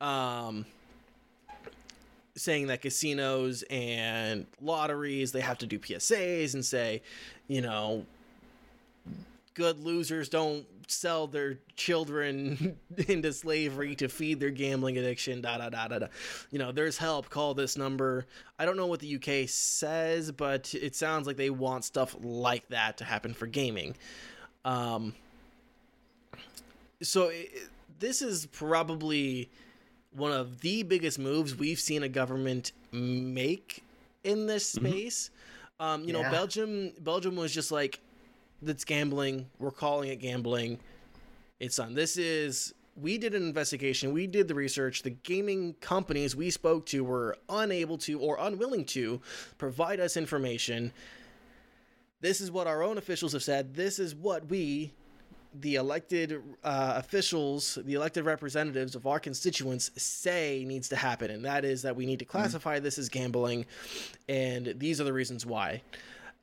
um, saying that casinos and lotteries they have to do PSAs and say, you know, good losers don't sell their children into slavery to feed their gambling addiction da da da da da. You know there's help call this number. I don't know what the uk says but it sounds like they want stuff like that to happen for gaming. Um so it, this is probably one of the biggest moves we've seen a government make in this space um you know belgium belgium was just like that's gambling. We're calling it gambling. It's on. This is we did an investigation, we did the research. The gaming companies we spoke to were unable to or unwilling to provide us information. This is what our own officials have said. This is what we, the elected uh, officials, the elected representatives of our constituents, say needs to happen. And that is that we need to classify this as gambling. And these are the reasons why.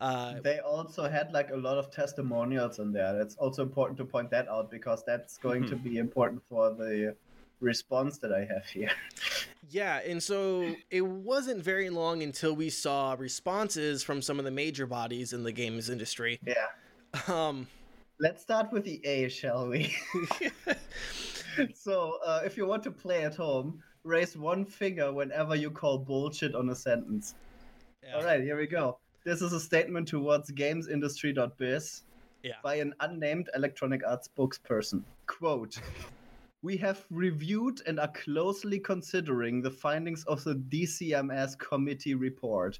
Uh, they also had like a lot of testimonials in there. It's also important to point that out because that's going to be important for the response that I have here. Yeah, and so it wasn't very long until we saw responses from some of the major bodies in the games industry. Yeah. Um, Let's start with the A, shall we? so, uh, if you want to play at home, raise one finger whenever you call bullshit on a sentence. yeah. All right, here we go. This is a statement towards gamesindustry.biz Yeah. by an unnamed Electronic Arts spokesperson. Quote We have reviewed and are closely considering the findings of the DCMS committee report.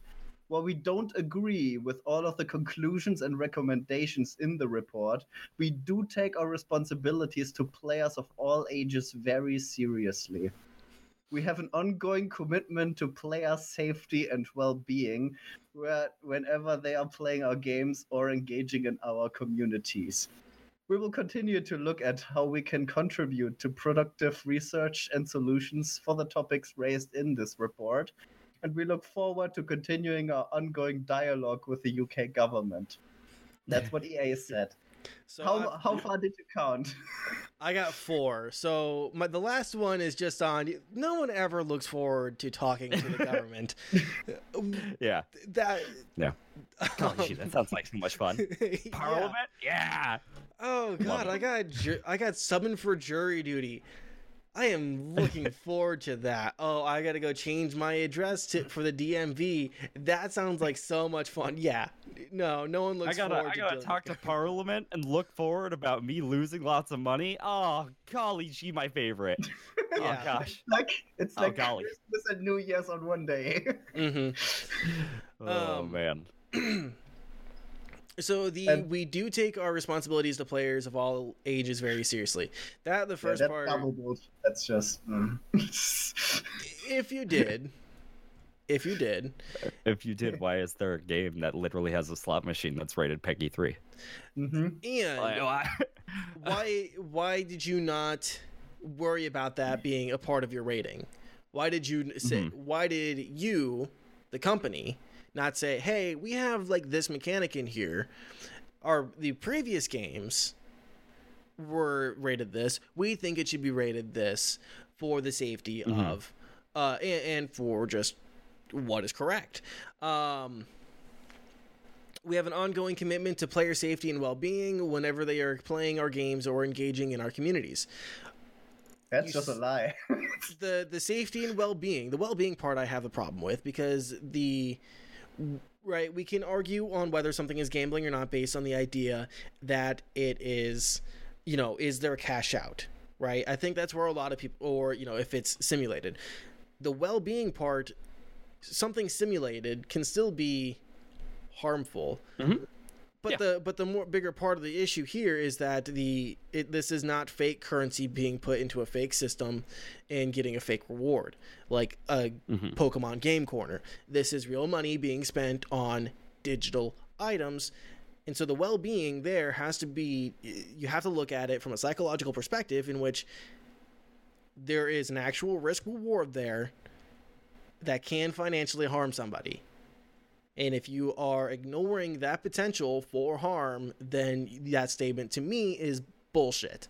While we don't agree with all of the conclusions and recommendations in the report, we do take our responsibilities to players of all ages very seriously. We have an ongoing commitment to player safety and well being whenever they are playing our games or engaging in our communities. We will continue to look at how we can contribute to productive research and solutions for the topics raised in this report, and we look forward to continuing our ongoing dialogue with the UK government. That's what EA said. So How, I, how far did you count? I got four. So my, the last one is just on. No one ever looks forward to talking to the government. Yeah. that. Yeah. Golly, gee, that sounds like so much fun. Yeah. Parliament? Yeah. Oh god, it. I got ju- I got summoned for jury duty. I am looking forward to that. Oh, I gotta go change my address to for the DMV. That sounds like so much fun. Yeah, no, no one looks I gotta, forward I to gotta doing talk to Parliament and look forward about me losing lots of money. Oh, golly she my favorite. Yeah. Oh gosh. like it's Oh, like golly. Christmas and New Year's on one day. mm-hmm. Oh Um, man. So the And- we do take our responsibilities to players of all ages very seriously. That the Yeah, first that's part. double bullshit. That's just. mm. If you did, if you did, If you did, why is there a game that literally has a slot machine that's rated PEGI three? mm-hmm. and why why did you not worry about that being a part of your rating? Why did you say why did you the company not say, "Hey, we have like this mechanic in here. Our the previous games were rated this. We think it should be rated this for the safety of uh and, and for just what is correct." Um we have an ongoing commitment to player safety and well-being whenever they are playing our games or engaging in our communities. That's You just a s- lie. The the safety and well-being, the well-being part I have a problem with because the right, we can argue on whether something is gambling or not based on the idea that it is, you know, is there a cash out, right? I think that's where a lot of people or, you know, if it's simulated. The well-being part something simulated can still be harmful. Mm-hmm. But Yeah. the but the more bigger part of the issue here is that the it, this is not fake currency being put into a fake system and getting a fake reward like a mm-hmm. Pokemon Game Corner. This is real money being spent on digital items. And so the well-being there has to be you have to look at it from a psychological perspective in which there is an actual risk reward there that can financially harm somebody. And if you are ignoring that potential for harm, then that statement to me is bullshit.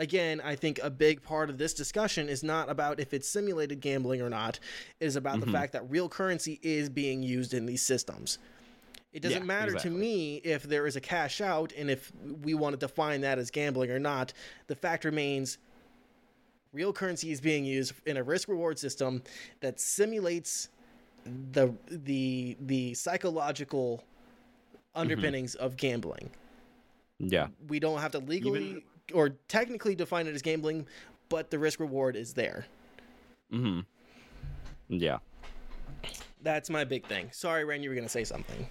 Again, I think a big part of this discussion is not about if it's simulated gambling or not, it is about the mm-hmm. fact that real currency is being used in these systems. It doesn't Yeah, matter exactly. to me if there is a cash out and if we want to define that as gambling or not. The fact remains real currency is being used in a risk reward system that simulates the the the psychological underpinnings of gambling. Yeah. We don't have to legally or technically define it as gambling, but the risk reward is there. Mm-hmm. Yeah. That's my big thing. Sorry, Ren, you were gonna say something.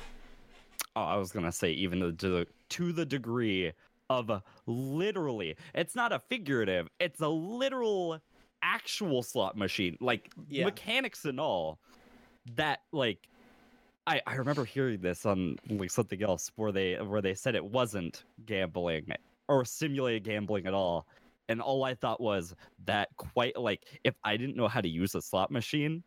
Oh, I was gonna say even to the to the degree of literally it's not a figurative it's a literal actual slot machine like Yeah. mechanics and all that like I, I remember hearing this on like something else where they where they said it wasn't gambling or simulated gambling at all. And all i thought was that quite like if i didn't know how to use a slot machine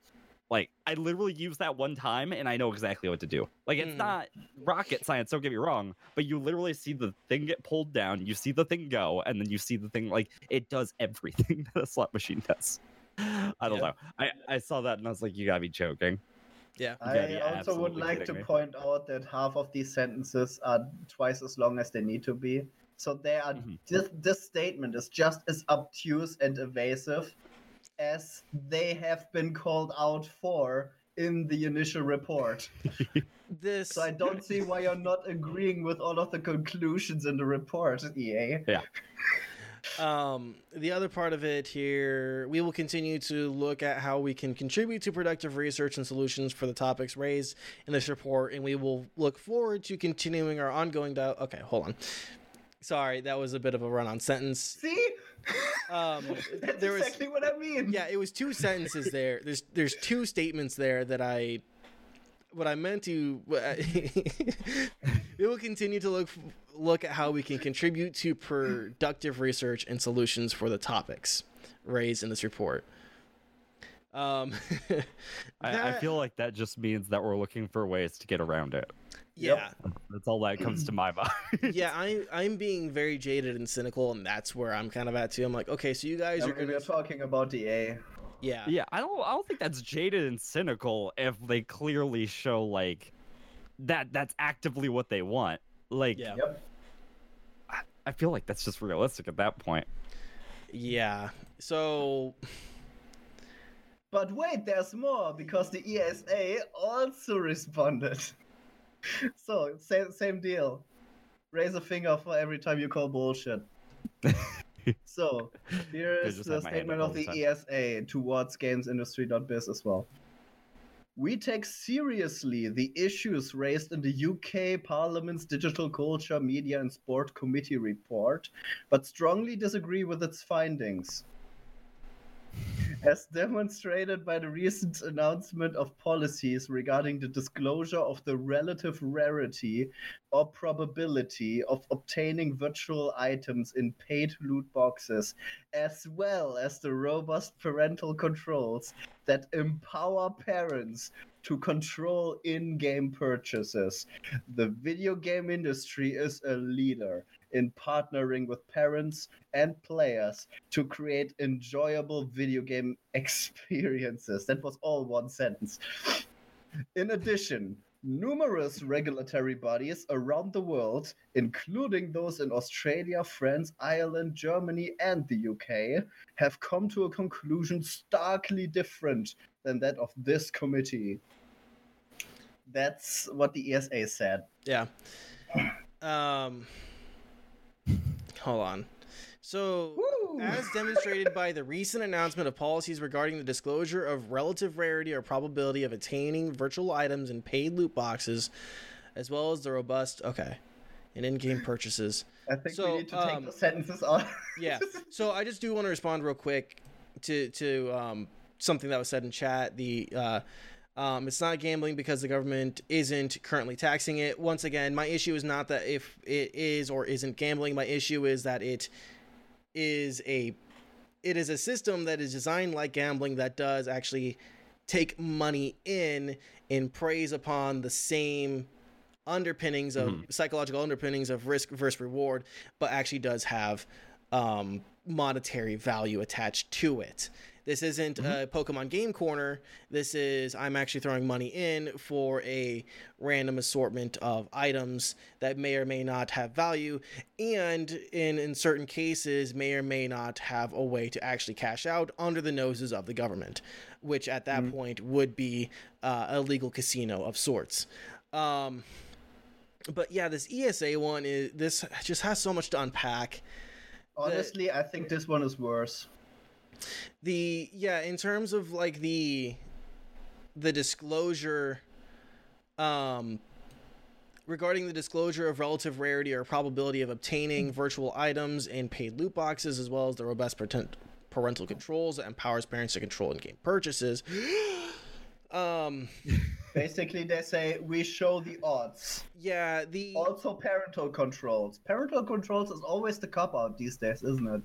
like i literally used that one time and i know exactly what to do. Like it's Mhm. not rocket science don't get me wrong but you literally see the thing get pulled down you see the thing go and then you see the thing like it does everything that a slot machine does. I don't Yeah. know. I i saw that and i was like you gotta be joking Yeah. You gotta I also would like to me. point out that half of these sentences are twice as long as they need to be. So they are Mhm. this, this statement is just as obtuse and evasive as they have been called out for in the initial report. This So I don't see why you're not agreeing with all of the conclusions in the report, EA. Um, the other part of it here, we will continue to look at how we can contribute to productive research and solutions for the topics raised in this report, and we will look forward to continuing our ongoing dialogue. Okay, hold on. Sorry, that was a bit of a run-on sentence. See? Um, That's there was- exactly what I mean. Yeah, it was two sentences there. There's there's two statements there that I what I meant to we will continue to look look at how we can contribute to productive research and solutions for the topics raised in this report. Um I, I feel like that just means that we're looking for ways to get around it yeah. that's all that comes to my mind Yeah, I'm I'm being very jaded and cynical and that's where I'm kind of at too. I'm like, okay, so you guys I are going we're to talking about EA. yeah. Yeah, I don't I don't think that's jaded and cynical if they clearly show like that that's actively what they want. Like Yeah. Yep. I feel like that's just realistic at that point. Yeah. So But wait, there's more because the ESA also responded. so same same deal. Raise a finger for every time you call bullshit. so here I is just the have my hand statement of the the ESA towards gamesindustry.biz as well. We take seriously the issues raised in the UK Parliament's Digital Culture, Media and Sport Committee report, but strongly disagree with its findings. As demonstrated by the recent announcement of policies regarding the disclosure of the relative rarity or probability of obtaining virtual items in paid loot boxes, as well as the robust parental controls that empower parents to control in game purchases. The video game industry is a leader in partnering with parents and players to create enjoyable video game experiences. That was all one sentence. In addition, numerous regulatory bodies around the world, including those in Australia, France, Ireland, Germany, and the UK, have come to a conclusion starkly different than that of this committee. That's what the ESA said. Yeah. Um Hold on. So, Woo! As demonstrated by the recent announcement of policies regarding the disclosure of relative rarity or probability of attaining virtual items in paid loot boxes, as well as the robust okay, and in-game purchases. I think So, we need to take um, the sentences out. Yeah. So I just do want to respond real quick to to um, something that was said in chat. The uh, um, it's not gambling because the government isn't currently taxing it. Once again, my issue is not that if it is or isn't gambling. My issue is that it is a it is a system that is designed like gambling that does actually take money in and preys upon the same underpinnings of psychological underpinnings of risk versus reward, but actually does have um, monetary value attached to it. This isn't a Pokemon Game Corner. This is I'm actually throwing money in for a random assortment of items that may or may not have value, and in in certain cases may or may not have a way to actually cash out under the noses of the government, which at that point would be uh, a legal casino of sorts. Um, but yeah, this ESA one is this just has so much to unpack. Honestly, I think this one is worse. The yeah in terms of like the the disclosure um regarding the disclosure of relative rarity or probability of obtaining virtual items in paid loot boxes, as well as the robust parental controls that empowers parents to control in-game purchases. um, Basically, they say we show the odds. yeah, the Also, parental controls. Parental controls is always the cop out these days, isn't it?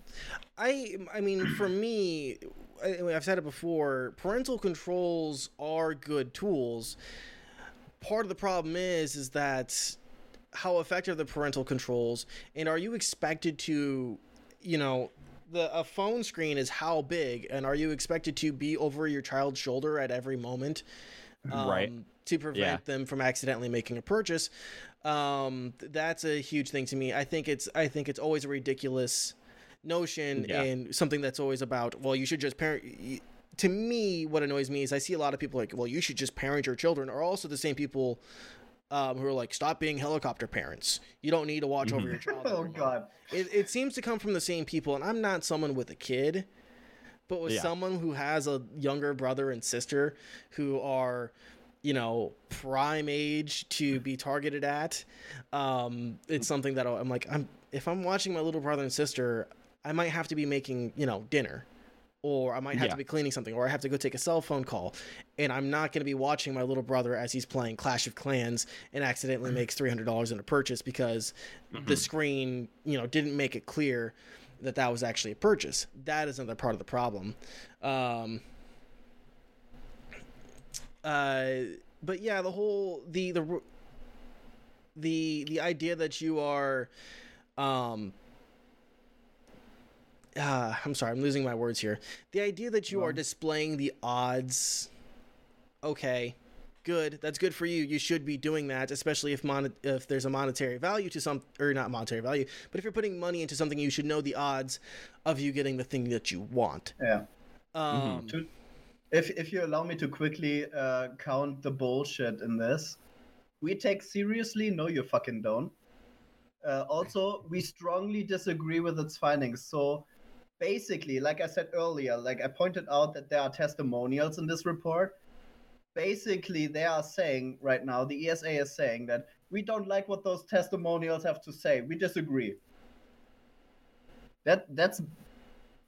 I I mean, for me, I, I've said it before. Parental controls are good tools. Part of the problem is is that how effective the parental controls, and are you expected to, you know, the a phone screen is how big, and are you expected to be over your child's shoulder at every moment, Right. um, To prevent Yeah. them from accidentally making a purchase. Um, th- that's a huge thing to me. I think it's I think it's always a ridiculous notion Yeah. and something that's always about well you should just parent y- to me what annoys me is i see a lot of people like well you should just parent your children are also the same people um, who are like stop being helicopter parents you don't need to watch over your child Oh god. it, it seems to come from the same people and i'm not someone with a kid but with Yeah. someone who has a younger brother and sister who are you know prime age to be targeted at um it's something that i'm like i'm if i'm watching my little brother and sister i might have to be making you know dinner or i might have Yeah. to be cleaning something or i have to go take a cell phone call and i'm not going to be watching my little brother as he's playing clash of clans and accidentally makes $300 in a purchase because the screen you know didn't make it clear that that was actually a purchase. That is another part of the problem. Um uh but yeah the whole the the the the idea that you are um uh, I'm sorry, I'm losing my words here. The idea that you are displaying the odds, okay, good. That's good for you. You should be doing that, especially if mon- if there's a monetary value to some or not monetary value, but if you're putting money into something, you should know the odds of you getting the thing that you want. Yeah. Um, To, if if you allow me to quickly uh, count the bullshit in this, we take seriously. No, you fucking don't. Uh, also, we strongly disagree with its findings. So, basically, like I said earlier, like I pointed out that there are testimonials in this report. Basically, they are saying right now, the ESA is saying that we don't like what those testimonials have to say. We disagree. That that's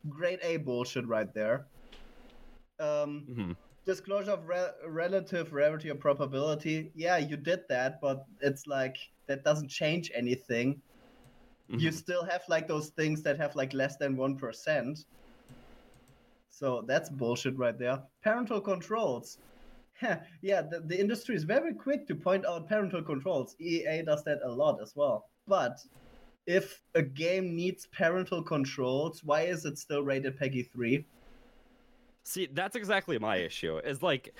grade A bullshit right there. Um, Mhm. disclosure of re- relative rarity or probability. Yeah, you did that, but it's like that doesn't change anything. You Mhm. still have like those things that have like less than one percent. So that's bullshit right there. Parental controls. Yeah, the, the industry is very quick to point out parental controls. EA does that a lot as well. But if a game needs parental controls, why is it still rated PEGI 3? See, that's exactly my issue. Is like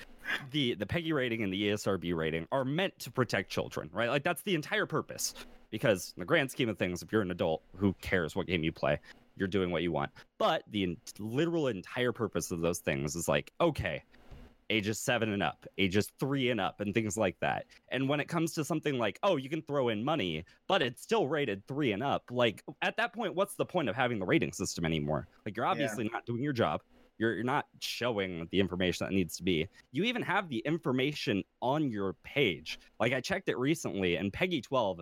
the the PEGI rating and the ESRB rating are meant to protect children, right? Like that's the entire purpose. Because in the grand scheme of things, if you're an adult, who cares what game you play? You're doing what you want. But the en- literal entire purpose of those things is like, okay, ages seven and up, ages three and up, and things like that. And when it comes to something like, oh, you can throw in money, but it's still rated three and up, like at that point, what's the point of having the rating system anymore? Like you're obviously not doing your job. You're, you're not showing the information that needs to be. You even have the information on your page. Like I checked it recently, and PEGI 12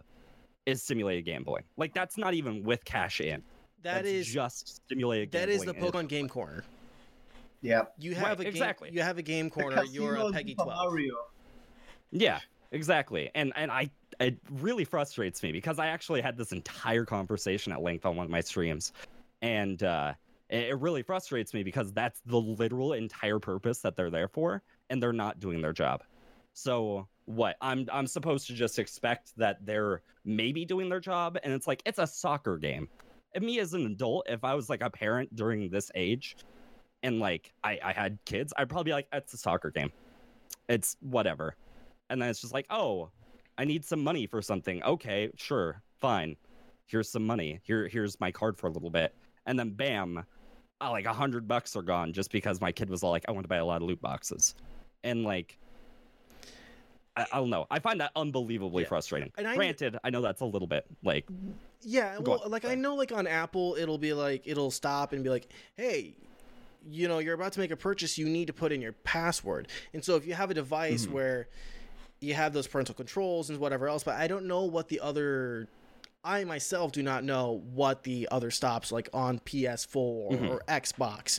is simulated gambling. Like that's not even with cash in. that That's is just simulated that is the. Pokemon Game Corner. Yeah. You have Right, a game, exactly. You have a game corner. You're a PEGI for twelve. Mario. Yeah, exactly. And and I it really frustrates me because I actually had this entire conversation at length on one of my streams. And uh it it really frustrates me because that's the literal entire purpose that they're there for and they're not doing their job. So what? I'm I'm supposed to just expect that they're maybe doing their job and it's like it's a soccer game. And me as an adult, if I was like a parent during this age and like I, I had kids, I'd probably be like, it's a soccer game. It's whatever and then it's just like, oh, I need some money for something. Okay, sure, fine. Here's some money. Here, here's my card for a little bit, and then bam, uh, like a hundred bucks are gone just because my kid was all like, I want to buy a lot of loot boxes, and like, I, I don't know. I find that unbelievably Yeah. frustrating. And I- Granted, I know that's a little bit like, Yeah, well, on, like I know, like on Apple, it'll be like it'll stop and be like, "Hey, you know, you're about to make a purchase. You need to put in your password." And so, if you have a device Mhm. where you have those parental controls and whatever else, but I don't know what the other. I myself do not know what the other stops like on PS4 Mhm. or Xbox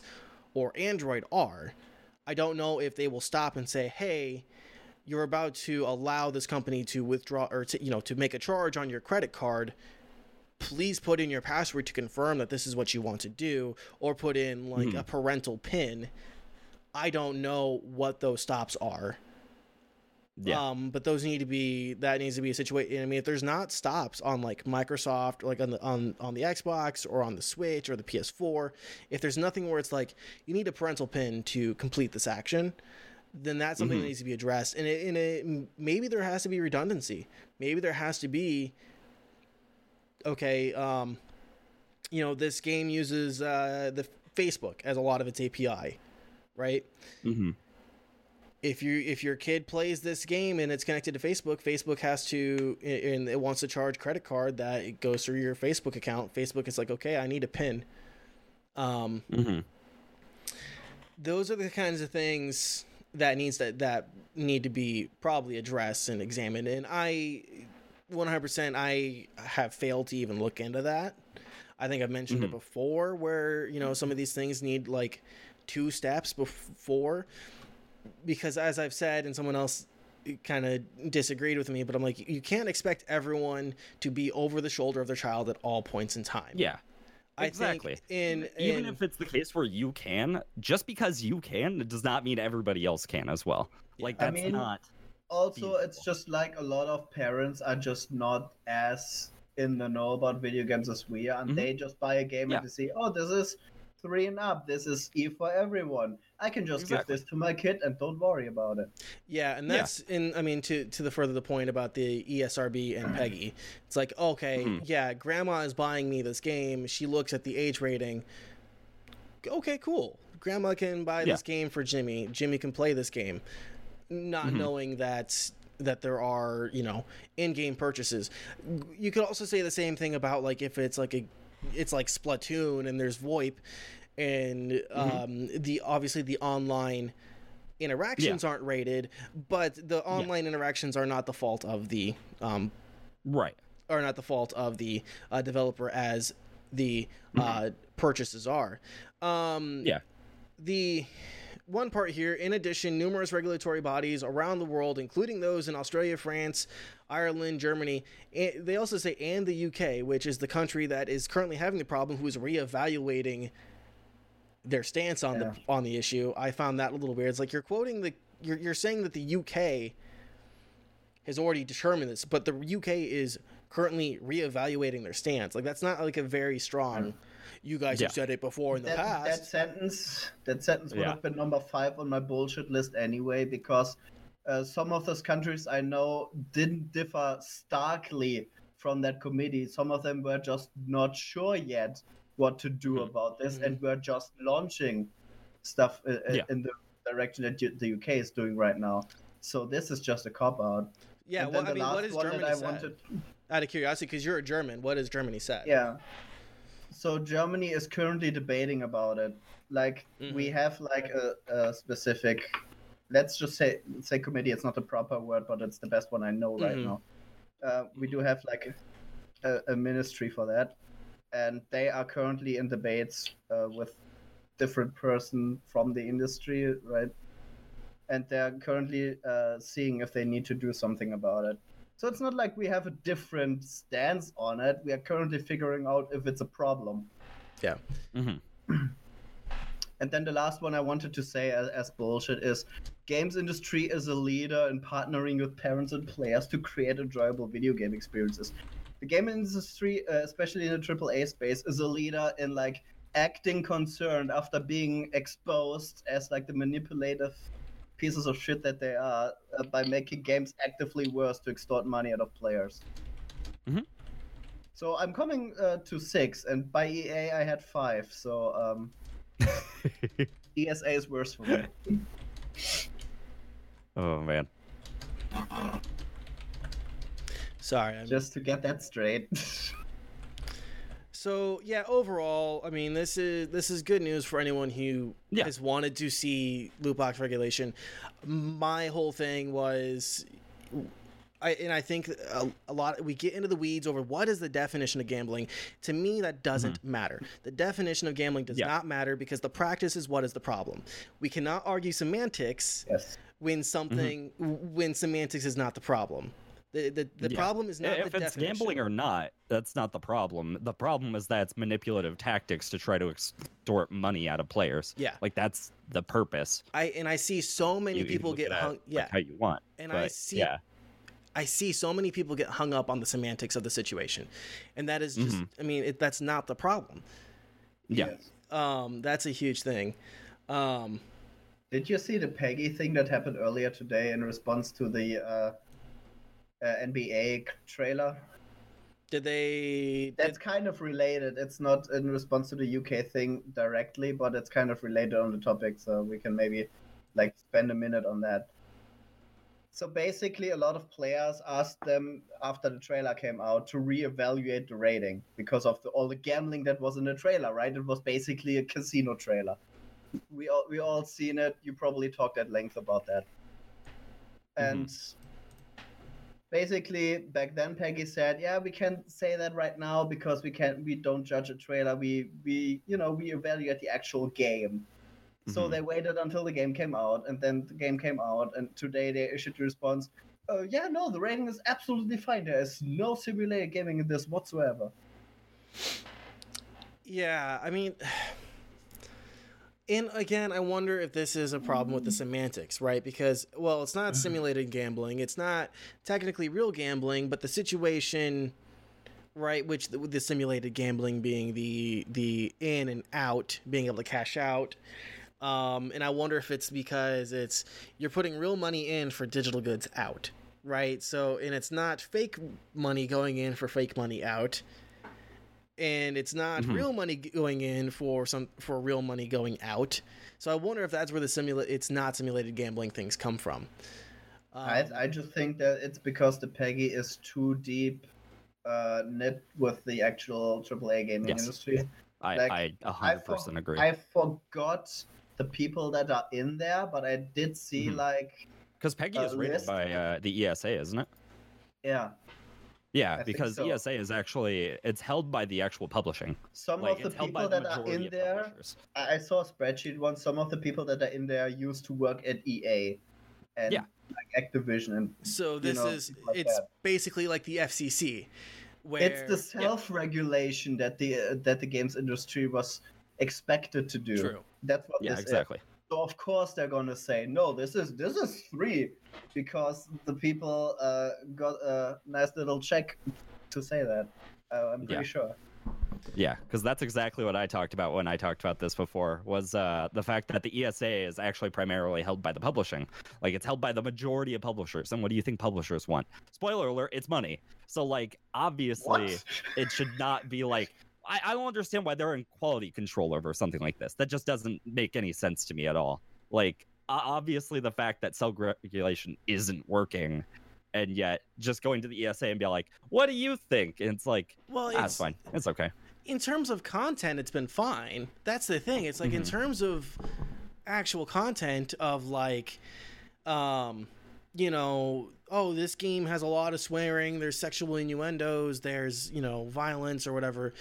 or Android are. I don't know if they will stop and say, "Hey, you're about to allow this company to withdraw or to, you know to make a charge on your credit card." Please put in your password to confirm that this is what you want to do, or put in like Mhm. a parental pin. I don't know what those stops are. Yeah. Um, but those need to be that needs to be a situation. I mean, if there's not stops on like Microsoft, or like on the on on the Xbox or on the Switch or the PS4, if there's nothing where it's like you need a parental pin to complete this action, then that's something Mhm. that needs to be addressed. And it, and it, maybe there has to be redundancy. Maybe there has to be okay. Um, you know, this game uses uh, the Facebook as a lot of its API, right? hmm if you if your kid plays this game and it's connected to Facebook, Facebook has to and it wants to charge credit card that it goes through your Facebook account. Facebook is like, okay, I need a pin. Um, hmm those are the kinds of things that needs that that need to be probably addressed and examined. And I, one hundred percent, I have failed to even look into that. I think I've mentioned it Mhm. before, where you know some of these things need like two steps before, because as I've said, and someone else kind of disagreed with me, but I'm like, you can't expect everyone to be over the shoulder of their child at all points in time. Yeah. I exactly. Think in, Even if it's the case where you can, just because you can, it does not mean everybody else can as well. Like I that's mean, not. Also, it's just like a lot of parents are just not as in the know about video games as we are, and Mhm. they just buy a game Yeah. and they see, oh, this is three and up. This is E for everyone. I can just Exactly. give this to my kid and don't worry about it. Yeah, and Yeah. that's in I mean to to the further the point about the ESRB and PEGI. It's like, okay, Mhm. yeah, grandma is buying me this game. She looks at the age rating. Okay, cool. Grandma can buy Yeah. this game for Jimmy. Jimmy can play this game. Not Mhm. knowing that that there are, you know, in-game purchases. You could also say the same thing about like if it's like a it's like Splatoon and there's VoIP and Mm-hmm. um the obviously the online interactions aren't rated, but the online interactions are not the fault of the um Right. are not the fault of the uh, developer as the uh, purchases are. Um, Yeah. The one part here, in addition, numerous regulatory bodies around the world, including those in Australia, France, Ireland, Germany, and they also say and the UK, which is the country that is currently having the problem, who is reevaluating their stance on Yeah. the on the issue. I found that a little weird. It's like you're quoting the you're you're saying that the UK has already determined this, but the UK is currently reevaluating their stance. Like that's not like a very strong. You guys Yeah. have said it before in the that, past. that sentence that sentence would Yeah. have been number five on my bullshit list anyway because uh, some of those countries I know didn't differ starkly from that committee. Some of them were just not sure yet what to do Mhm. about this Mhm. and were just launching stuff uh, uh, Yeah. in the direction that you, the UK is doing right now. So this is just a cop out. yeah, and well, then I mean, what last is one Germany said? wanted Out of curiosity, because you're a German, what has Germany said? Yeah. So Germany is currently debating about it. Like we Mhm. have like a, a specific, let's just say say committee. It's not the proper word, but it's the best one I know right Mhm. now. Uh, we do have like a, a ministry for that, and they are currently in debates uh, with different person from the industry, right? And they're currently uh, seeing if they need to do something about it. So it's not like we have a different stance on it. We are currently figuring out if it's a problem. Yeah. hmm And then the last one I wanted to say as, as bullshit is games industry is a leader in partnering with parents and players to create enjoyable video game experiences. The game industry, uh, especially in the AAA space, is a leader in like acting concerned after being exposed as like the manipulative pieces of shit that they are uh, by making games actively worse to extort money out of players. Mhm. So I'm coming uh, to six, and by EA I had five. So um, ESA is worse for me. oh man. Sorry, I'm Just to get that straight. So yeah, overall, I mean, this is this is good news for anyone who Yeah. has wanted to see loot box regulation. My whole thing was, I, and I think a, a lot we get into the weeds over what is the definition of gambling. To me, that doesn't mm-hmm. matter. The definition of gambling does Yeah. not matter because the practice is what is the problem. We cannot argue semantics Yes. when something mm-hmm. when semantics is not the problem. The the, the Yeah. problem is not if the it's definition. gambling or not, that's not the problem. The problem is that it's manipulative tactics to try to extort money out of players. Yeah. Like that's the purpose. I and I see so many You- you people look get at it, hung. like, Yeah, how you want. And I see- Yeah. I see so many people get hung up on the semantics of the situation, and that is just. Mhm. I mean, it, that's not the problem. Yeah. Um, that's a huge thing. Um, Did you see the PEGI thing that happened earlier today in response to the uh, uh, NBA trailer? did they? That's kind of related. It's not in response to the UK thing directly, but it's kind of related on the topic, so we can maybe like spend a minute on that. So basically, a lot of players asked them after the trailer came out to reevaluate the rating because of the, all the gambling that was in the trailer. Right? It was basically a casino trailer. We all we all seen it. You probably talked at length about that. And basically, back then, PEGI said, "Yeah, we can say that right now because we can't we don't judge a trailer. We we you know we evaluate the actual game." So Mhm. they waited until the game came out, and then the game came out, and today they issued a response. Oh yeah, no, the rating is absolutely fine. There is no simulated gaming in this whatsoever. Yeah, I mean, and again, I wonder if this is a problem with the semantics, right? Because, well, it's not simulated gambling, it's not technically real gambling, but the situation, right? Which the, the simulated gambling being the the in and out, being able to cash out. Um, and I wonder if it's because it's you're putting real money in for digital goods out, right? So, and it's not fake money going in for fake money out and it's not Mhm. real money going in for some for real money going out. So I wonder if that's where the simula it's not simulated gambling things come from. Um, I I just think that it's because the PEGI is too deep uh, knit with the actual AAA gaming Yes. industry. I Like, I a I hundred for- percent agree. I forgot the people that are in there, but I did see Mhm. like Because PEGI is rated list. by uh, the ESA, isn't it? yeah, Yeah, I because so. ESA is actually it's held by the actual publishing. some like of the people by the that are in there. publishers. I I saw a spreadsheet once. Some of the people that are in there used to work at EA and Yeah. like Activision, and so this know, is like it's that. basically like the FCC, where it's the self-regulation that the uh, that the games industry was expected to do. true. That's what Yeah, this is. So of course they're gonna say no. This is this is free because the people uh, got a nice little check to say that. Uh, I'm pretty Yeah. sure. Yeah, because that's exactly what I talked about when I talked about this before. Was uh, the fact that the ESA is actually primarily held by the publishing, like it's held by the majority of publishers. And what do you think publishers want? Spoiler alert: it's money. So like obviously What? it should not be like. I, I don't understand why they're in quality control over something like this. That just doesn't make any sense to me at all. Like obviously the fact that self regulation isn't working. And yet, just going to the ESA and be like, "What do you think?" And it's like, Well, ah, it's it's fine, it's okay. in terms of content, it's been fine. That's the thing. It's like in Mhm. terms of actual content of like, um, you know, oh, this game has a lot of swearing. There's sexual innuendos. There's you know violence or whatever.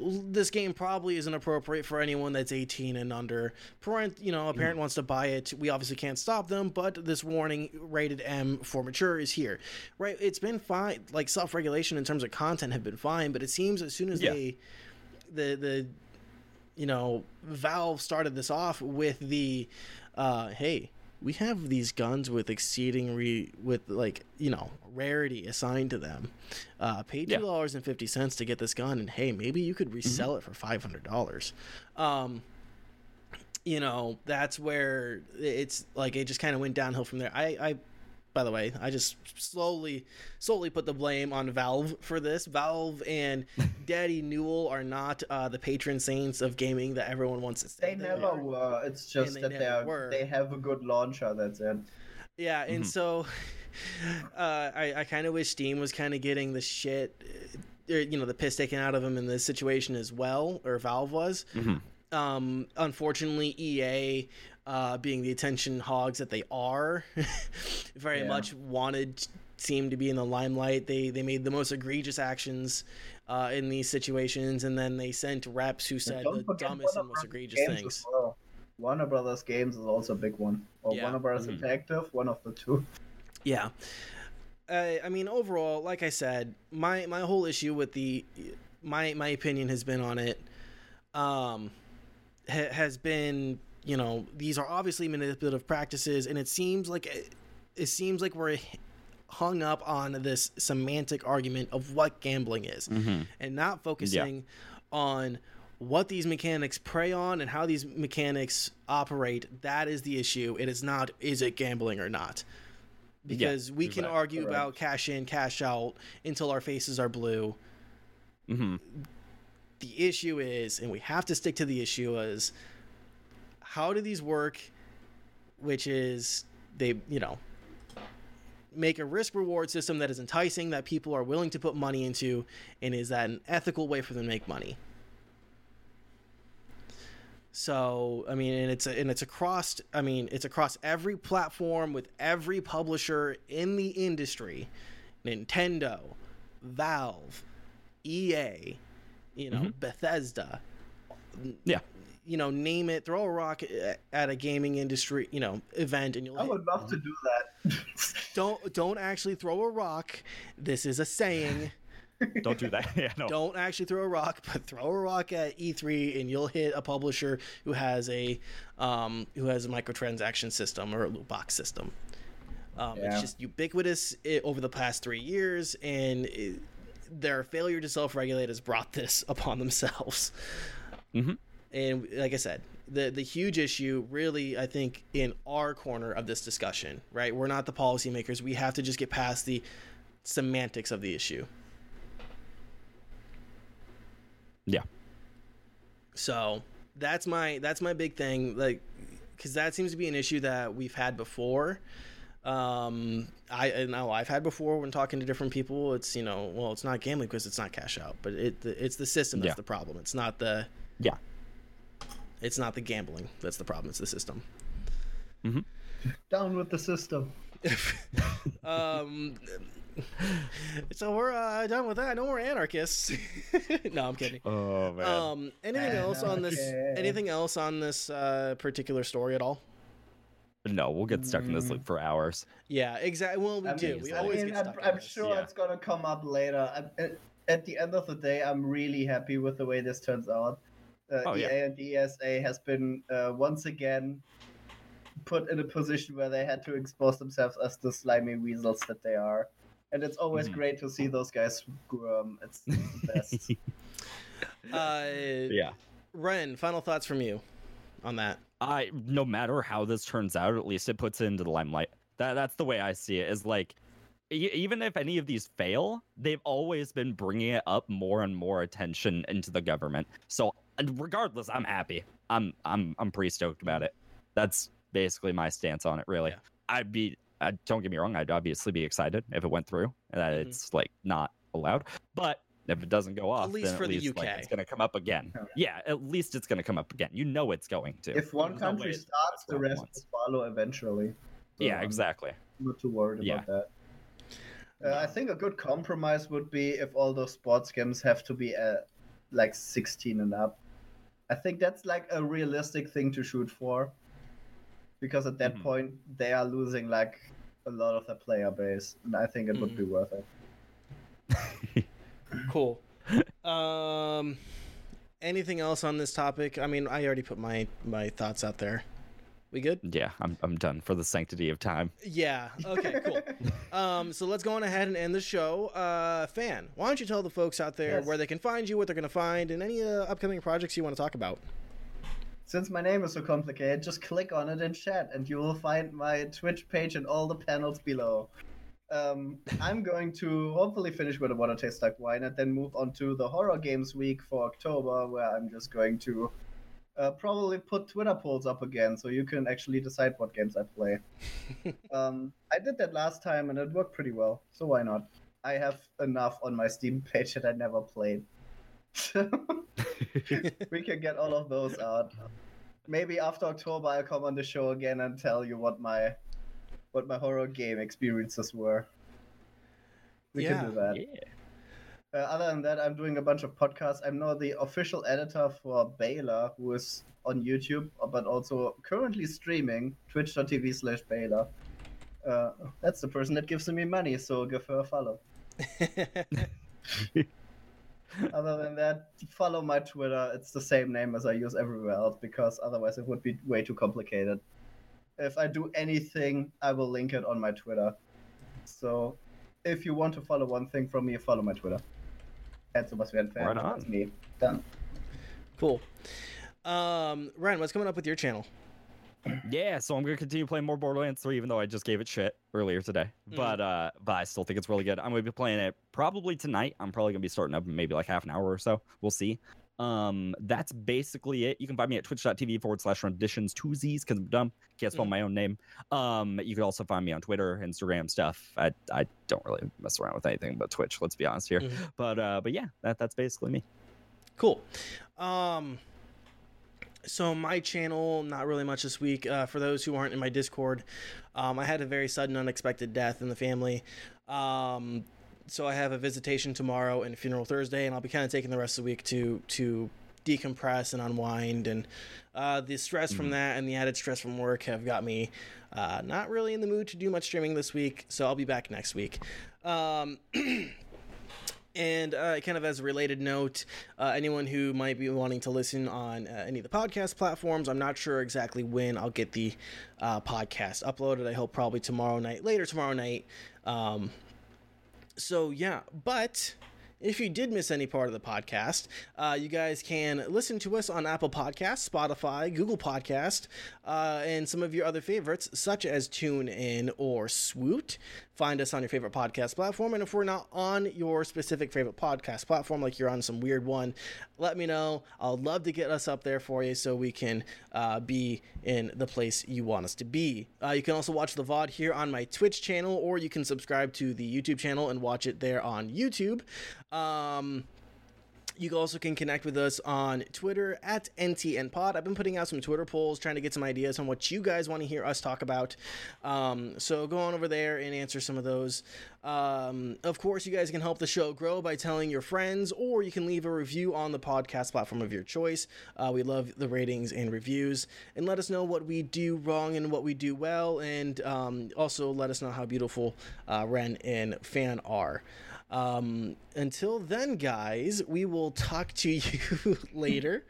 This game probably isn't appropriate for anyone that's 18 and under. Parent, you know, a parent wants to buy it. We obviously can't stop them, but this warning rated M for mature is here, right? It's been fine. Like self regulation in terms of content have been fine, but it seems as soon as Yeah. they the the you know valve started this off with the uh hey we have these guns with exceeding re with like you know rarity assigned to them. Uh pay two Yeah. dollars and fifty cents to get this gun and hey maybe you could resell it for five hundred dollars. Um you know that's where it's like it just kind of went downhill from there. I i by the way i just slowly slowly put the blame on valve for this valve and daddy newell are not uh, the patron saints of gaming that everyone wants to say They they never are. were. It's just they that they're they have a good launcher. That's it. Yeah, and Mhm. so uh, I, I kind of wish Steam was kind of getting the shit, uh, or, you know, the piss taken out of him in this situation as well, or Valve was. Mhm. Um, unfortunately, EA, uh, being the attention hogs that they are, very Yeah. much wanted seem to be in the limelight. They they made the most egregious actions uh, in these situations, and then they sent reps who said the dumbest and most egregious things. well. Warner Brothers Games is also a big one. Or Yeah. Warner Brothers Mhm. Interactive, one of the two. Yeah. Uh, I mean, overall, like I said, my my whole issue with the my my opinion has been on it, um, ha- has been you know these are obviously manipulative practices, and it seems like it, it seems like we're hung up on this semantic argument of what gambling is, Mm-hmm. and not focusing on what these mechanics prey on and how these mechanics operate. That is the issue. It is not is it gambling or not. Because we can exactly. argue Correct. about cash in, cash out until our faces are blue. Mm-hmm. The issue is, and we have to stick to the issue, is how do these work? Which is they, you know, make a risk reward system that is enticing that people are willing to put money into, and is that an ethical way for them to make money? So I mean, and it's a, and it's across. I mean, it's across every platform with every publisher in the industry, Nintendo, Valve, EA, you know, mm-hmm. Bethesda. Yeah. You know, name it. Throw a rock at- at a gaming industry, you know, event, and you'll I would love to do that. don't don't actually throw a rock. This is a saying. Don't do that. yeah, no. don't actually throw a rock, but throw a rock at E3 and you'll hit a publisher who has a um, who has a microtransaction system or a loot box system. Um, It's just ubiquitous i over the past three years, and it, their failure to self-regulate has brought this upon themselves. Mhm. And like I said, the the huge issue, really, I think, in our corner of this discussion, right? We're not the policymakers. We have to just get past the semantics of the issue. Yeah. So that's my that's my big thing, like, because that seems to be an issue that we've had before. Um, I I know I've had before when talking to different people. It's you know, well, it's not gambling because it's not cash out, but it it's the system that's Yeah. the problem. It's not the Yeah. It's not the gambling that's the problem. It's the system. Down with the system. um, so we're uh, done with that. No more anarchists. no, I'm kidding. Oh man. Um, anything else on this? Anything else on this uh, particular story at all? no, we'll get stuck in this loop for hours. Yeah, exactly. Well, we I do. mean, We I always mean, get I'm, stuck. I'm this. sure yeah. it's gonna come up later. I'm, at, at the end of the day, I'm really happy with the way this turns out. Uh, Oh, EA yeah. and ESA has been uh, once again put in a position where they had to expose themselves as the slimy weasels that they are. And it's always Mhm. great to see those guys squirm. It's the best. Uh, yeah. Ren, final thoughts from you on that. I no matter how this turns out, at least it puts it into the limelight. That that's the way I see it. Is like e- even if any of these fail, they've always been bringing it up more and more attention into the government. So and regardless, I'm happy. I'm I'm I'm pretty stoked about it. That's basically my stance on it. Really, Yeah. I'd be. Uh, don't get me wrong. I'd obviously be excited if it went through. That Mhm. it's like not allowed, but. If it doesn't go off, at least then for at the least, like, UK. it's going to come up again. Yeah, at least it's going to come up again. You know it's going to. if one There's country way it's starts, the rest once. will follow eventually. So Yeah, I'm exactly. not too worried Yeah. about that. Uh, I think a good compromise would be if all those sports games have to be uh, like 16 and up. I think that's like a realistic thing to shoot for. Because at that Mhm. point, they are losing like a lot of their player base. And I think it would be worth it. Cool. um, anything else on this topic? I mean, I already put my my thoughts out there. We good? Yeah, I'm I'm done for the sanctity of time. Yeah. Okay. Cool. um, so let's go on ahead and end the show. Uh, fan, why don't you tell the folks out there Yes. where they can find you, what they're going to find, and any uh, upcoming projects you want to talk about? Since my name is so complicated, just click on it in chat and you will find my Twitch page and all the panels below. Um, I'm going to hopefully finish with a Water Tastes Like Wine and then move on to the Horror Games Week for October, where I'm just going to uh, probably put Twitter polls up again so you can actually decide what games I play. um, I did that last time and it worked pretty well, so why not? I have enough on my Steam page that I never played. we can get all of those out. Maybe after October, I'll come on the show again and tell you what my what my horror game experiences were. We Yeah. can do that. Yeah. Uh, other than that, I'm doing a bunch of podcasts. I'm now the official editor for Baylor, who is on YouTube, but also currently streaming twitch.tv slash Baylor. Uh, that's the person that gives me money, so give her a follow. Other than that, follow my Twitter. It's the same name as I use everywhere else because otherwise it would be way too complicated. If I do anything, I will link it on my Twitter. So if you want to follow one thing from me, follow my Twitter. At Sebastian Fan. Right on. That's me. Done. cool. Um, Ryan, what's coming up with your channel? Yeah, so I'm gonna continue playing more Borderlands 3, even though I just gave it shit earlier today. Mm. But uh, but I still think it's really good. I'm gonna be playing it probably tonight. I'm probably gonna be starting up maybe like half an hour or so. We'll see. Um, that's basically it. You can find me at twitch.tv forward slash renditions two Z's because I'm dumb. Can't spell Mm. my own name. Um, you can also find me on Twitter, Instagram stuff. I I don't really mess around with anything but Twitch. Let's be honest here. Mhm. But uh, but yeah, that that's basically me. Cool. Um, so my channel, not really much this week. Uh, for those who aren't in my Discord, um, I had a very sudden, unexpected death in the family. Um, so I have a visitation tomorrow and a funeral Thursday, and I'll be kind of taking the rest of the week to to decompress and unwind. And uh, the stress from that and the added stress from work have got me uh, not really in the mood to do much streaming this week. So I'll be back next week. Um, And uh, kind of as a related note, uh, anyone who might be wanting to listen on uh, any of the podcast platforms, I'm not sure exactly when I'll get the uh, podcast uploaded. I hope probably tomorrow night, later tomorrow night. Um, so yeah, but if you did miss any part of the podcast, uh, you guys can listen to us on Apple Podcasts, Spotify, Google Podcast, uh, and some of your other favorites, such as TuneIn or Swoot. Find us on your favorite podcast platform, and if we're not on your specific favorite podcast platform, like you're on some weird one, let me know. I'll love to get us up there for you so we can uh, be in the place you want us to be. Uh, you can also watch the VOD here on my Twitch channel, or you can subscribe to the YouTube channel and watch it there on YouTube. Um, you also can connect with us on Twitter at NTNPod. I've been putting out some Twitter polls trying to get some ideas on what you guys want to hear us talk about. Um, so go on over there and answer some of those. Um, of course, you guys can help the show grow by telling your friends, or you can leave a review on the podcast platform of your choice. Uh, we love the ratings and reviews. And let us know what we do wrong and what we do well. And um, also let us know how beautiful uh, Ren and Fan are. Um, until then, guys, we will talk to you later.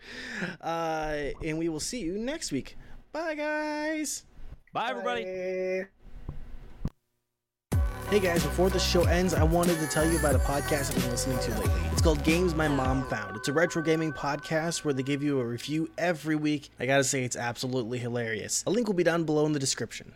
Uh, and we will see you next week. Bye, guys. Bye everybody. Bye. Hey guys, before the show ends, I wanted to tell you about a podcast I've been listening to lately. It's called Games My Mom Found. It's a retro gaming podcast where they give you a review every week. I gotta say, it's absolutely hilarious. A link will be down below in the description.